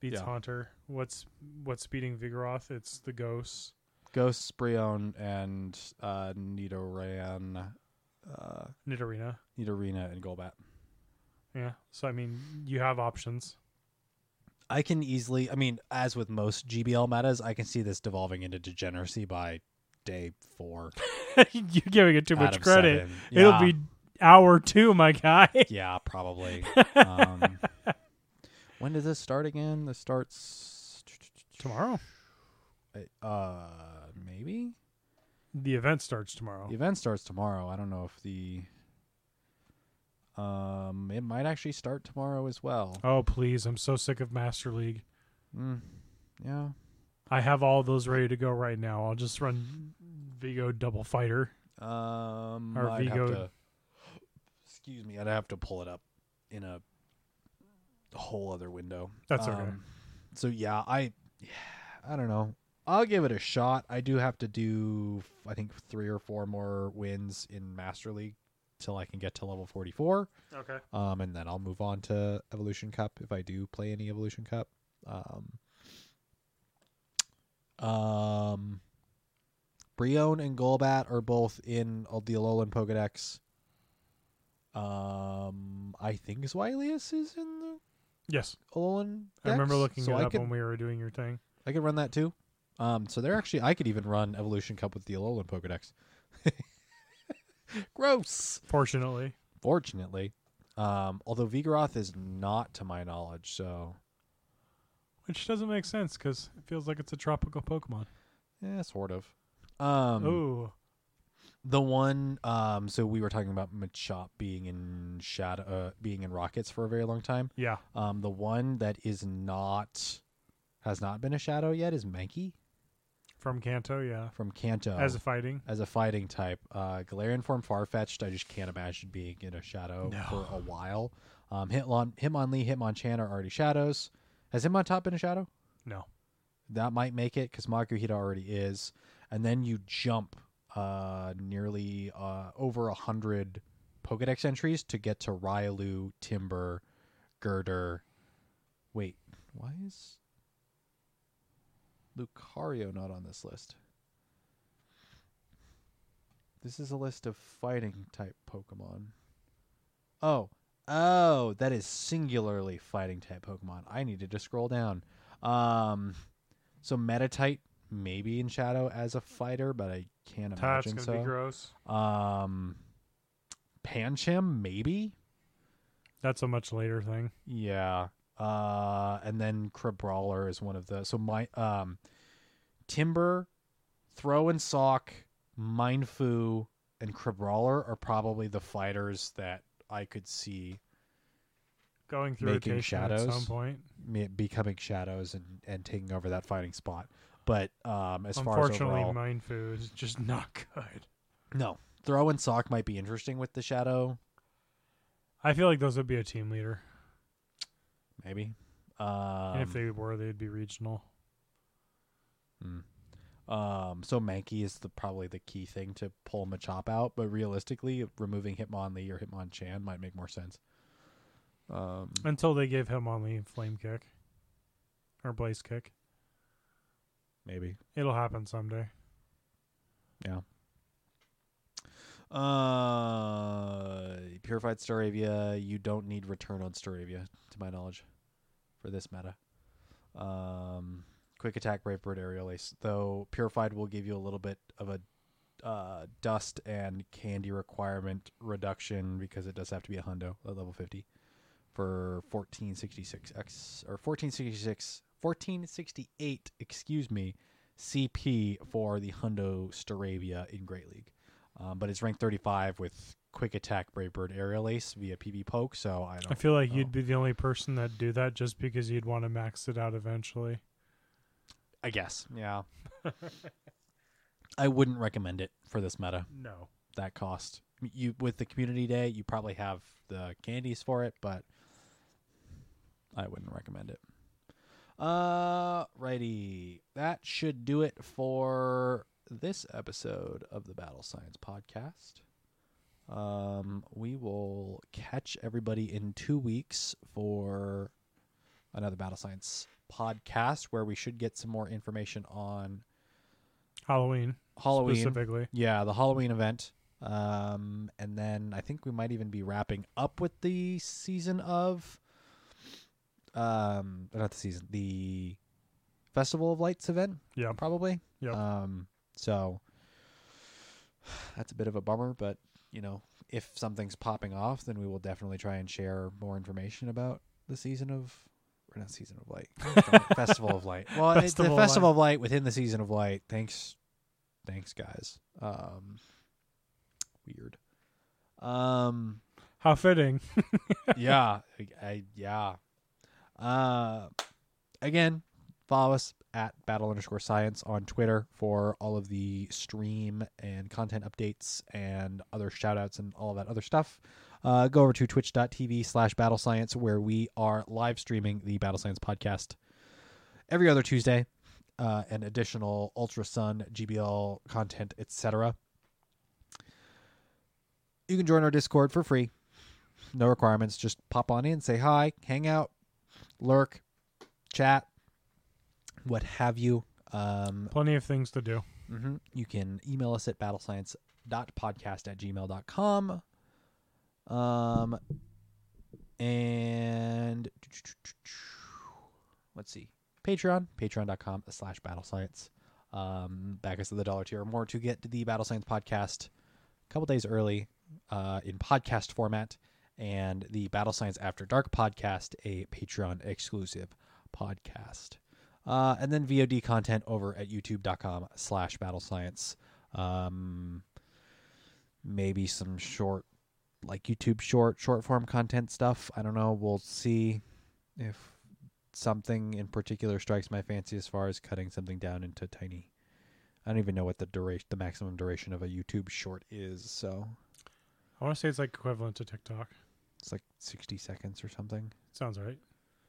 Beats Yeah. Haunter. What's what's beating Vigoroth? It's the ghosts. Ghosts, Brionne, and uh, Nidoran, uh, Nidorina. Nidorina, and Golbat. Yeah. So I mean, you have options. I can easily, I mean, as with most GBL metas, I can see this devolving into degeneracy by day four. You're giving it too much credit. seven. It'll be hour two, my guy. Yeah, probably. um, when does this start again? This starts Tomorrow. Uh, maybe The event starts tomorrow. the event starts tomorrow. I don't know if the um, it might actually start tomorrow as well. Oh please! I'm so sick of Master League. Mm, yeah, I have all those ready to go right now. I'll just run Vigo Double Fighter. um, Or I'd Vigo- have to. Excuse me, I'd have to pull it up in a whole other window. That's okay. Um, So yeah, I, yeah, I don't know. I'll give it a shot. I do have to do, I think, three or four more wins in Master League till I can get to level forty-four. Okay. Um, and then I'll move on to Evolution Cup if I do play any Evolution Cup. Um, um, Brionne and Golbat are both in the Alolan Pokedex. Um, I think Zweilous is in the Yes, Alolan. I remember looking so it I up could, when we were doing your thing. I could run that too. Um, so they're actually I could even run Evolution Cup with the Alolan Pokedex. Gross. Fortunately, Fortunately, um, although Vigoroth is not to my knowledge, so which doesn't make sense because it feels like it's a tropical Pokemon. yeah, sort of. Um, oh, the one, um, so we were talking about Machop being in shadow, uh, being in rockets for a very long time. yeah. Um, the one that is not, has not been a shadow yet is Mankey From Kanto, yeah. from Kanto. As a fighting, as a fighting type. Uh, Galarian form Farfetch'd, I just can't imagine being in a shadow No. for a while. Um, Hitmon, Hitmonlee, Hitmonchan are already shadows. Has Hitmontop been a shadow? no. That might make it because Makuhita already is. And then you jump uh, nearly uh, over a hundred Pokedex entries to get to Riolu, Timburr, Gurdurr. Wait, why is Lucario not on this list? This is a list of fighting type Pokemon. Oh, oh, that is singularly fighting type Pokemon. I needed to scroll down. Um, so Meditite maybe in Shadow as a fighter, but I can't That's imagine gonna so. be gross. Um, Pancham maybe. That's a much later thing. Yeah. Uh, and then Crabrawler is one of the so my um, Timburr, Throh and Sawk, Mienfoo, and Crabrawler are probably the fighters that I could see Going through Making rotation at some point. becoming shadows and, and taking over that fighting spot. But um, as far as Unfortunately, Mienfoo is just not good. no Throh and Sawk might be interesting with the shadow, I feel like those would be a team leader. Maybe. Um, if they were, they'd be regional. hmm. Um, so Mankey is the probably the key thing to pull Machop out, but realistically, removing Hitmonlee or Hitmonchan might make more sense. Um, Until they give him only flame kick or blaze kick. maybe. It'll happen someday. Yeah. Uh, purified Staravia. You don't need return on Staravia, to my knowledge, for this meta. Um, quick attack, brave bird, aerial ace. Though purified will give you a little bit of a uh, dust and candy requirement reduction because it does have to be a hundo at level fifty for fourteen sixty six x or fourteen sixty six. 1468, excuse me, CP for the Hundo Staravia in Great League. Um, but it's ranked 35 with Quick Attack, Brave Bird, Aerial Ace via PvPoke. So I don't. I feel like know. you'd be the only person that'd do that just because you'd want to max it out eventually. I guess, yeah. I wouldn't recommend it for this meta. No. That cost you with the community day, you probably have the candies for it, but I wouldn't recommend it. Uh, righty. That should do it for this episode of the Battle Science Podcast. Um, we will catch everybody in two weeks for another Battle Science podcast where we should get some more information on Halloween Halloween. specifically. Yeah, the Halloween event. Um, and then I think we might even be wrapping up with the season of, um, not the season, the Festival of Lights event, Yeah. probably. Yep. Um, so that's a bit of a bummer, but you know, if something's popping off, then we will definitely try and share more information about the season of, or not season of light, Festival of Light. Well, it's the Festival of Light within the season of light. Thanks, thanks, guys. Um, weird. Um, How fitting. yeah, I, I- yeah. Uh, again, follow us at battle underscore science on Twitter for all of the stream and content updates and other shout outs and all that other stuff. Uh, go over to twitch.tv slash battle science where we are live streaming the Battle Science podcast every other Tuesday uh, and additional Ultra Sun, GBL content, etc. You can join our Discord for free no requirements. Just pop on in, say hi, hang out, lurk, chat, what have you. Um, Plenty of things to do. hmm You can email us at battlescience.podcast at gmail.com. Um, and let's see. Patreon, patreon.com slash battle science. Um, back us at the dollar tier or more to get to the Battle Science podcast a couple days early uh, in podcast format and the Battle Science After Dark podcast, a Patreon exclusive podcast. Uh, and then VOD content over at youtube.com slash battle science. Um, maybe some short, like YouTube short, short form content stuff. I don't know. We'll see if something in particular strikes my fancy as far as cutting something down into tiny. I don't even know what the duration, the maximum duration of a YouTube short is. So I want to say it's like equivalent to TikTok. it's like 60 seconds or something. Sounds right.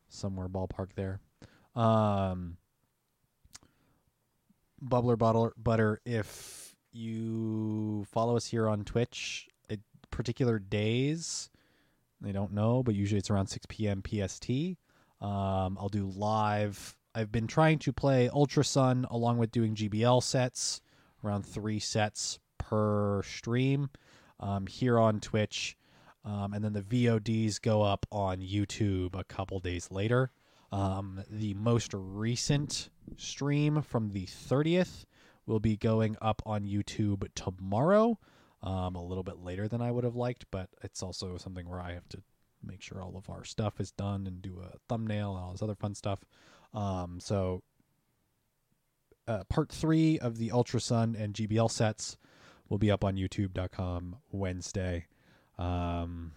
somewhere ballpark there. Um, Bubbler Butter, Butter, if you follow us here on Twitch at particular days, they don't know, but usually it's around 6 p.m. PST. Um, I'll do live. I've been trying to play Ultra Sun along with doing GBL sets, around three sets per stream um, here on Twitch. Um, and then the VODs go up on YouTube a couple days later. Um, the most recent stream from the 30th will be going up on YouTube tomorrow, um, a little bit later than I would have liked, but it's also something where I have to make sure all of our stuff is done and do a thumbnail and all this other fun stuff. Um, so, uh, part three of the Ultra Sun and GBL sets will be up on YouTube.com Wednesday. Um,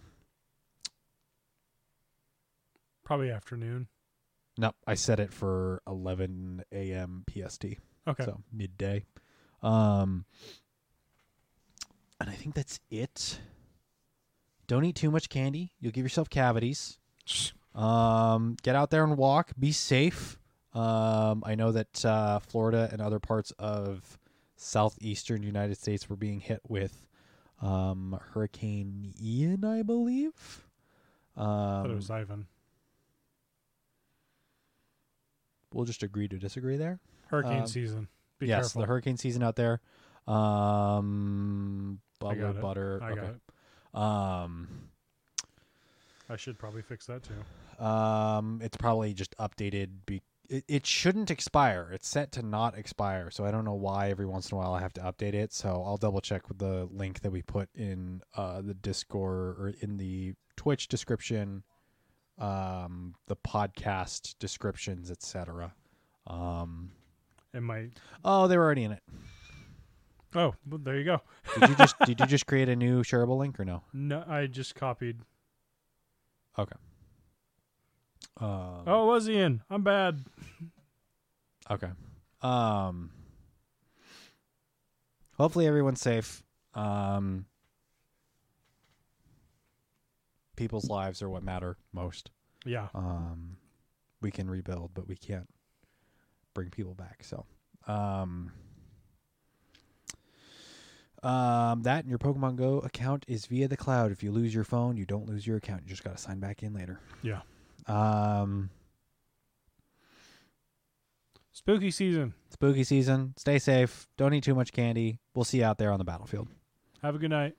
Probably afternoon. No, I set it for 11 a.m. PST. Okay. So midday. Um, and I think that's it. Don't eat too much candy. You'll give yourself cavities. Um, get out there and walk. Be safe. Um, I know that uh, Florida and other parts of southeastern United States were being hit with um, Hurricane Ian, I believe. I thought it Um, was Ivan. We'll just agree to disagree there. Hurricane um, season. Be yes, careful. the hurricane season out there. Um, butter, butter. I okay. Um, I should probably fix that too. um, it's probably just updated. Be- it, it shouldn't expire. It's set to not expire. So I don't know why every once in a while I have to update it. So I'll double check with the link that we put in uh, the Discord or in the Twitch description, um, the podcast descriptions, etc. Um, It might. oh, they were already in it. Oh, well, there you go. Did you just did you just create a new shareable link or no? No, I just copied. Okay. Um, Oh, it was Ian. I'm bad. Okay. Um. Hopefully everyone's safe. Um. People's lives are what matter most. Yeah. Um, we can rebuild, but we can't bring people back. So, um, um, that and your Pokemon Go account is via the cloud. If you lose your phone, you don't lose your account. You just got to sign back in later. Yeah. Um, Spooky season. spooky season. Stay safe. Don't eat too much candy. We'll see you out there on the battlefield. Have a good night.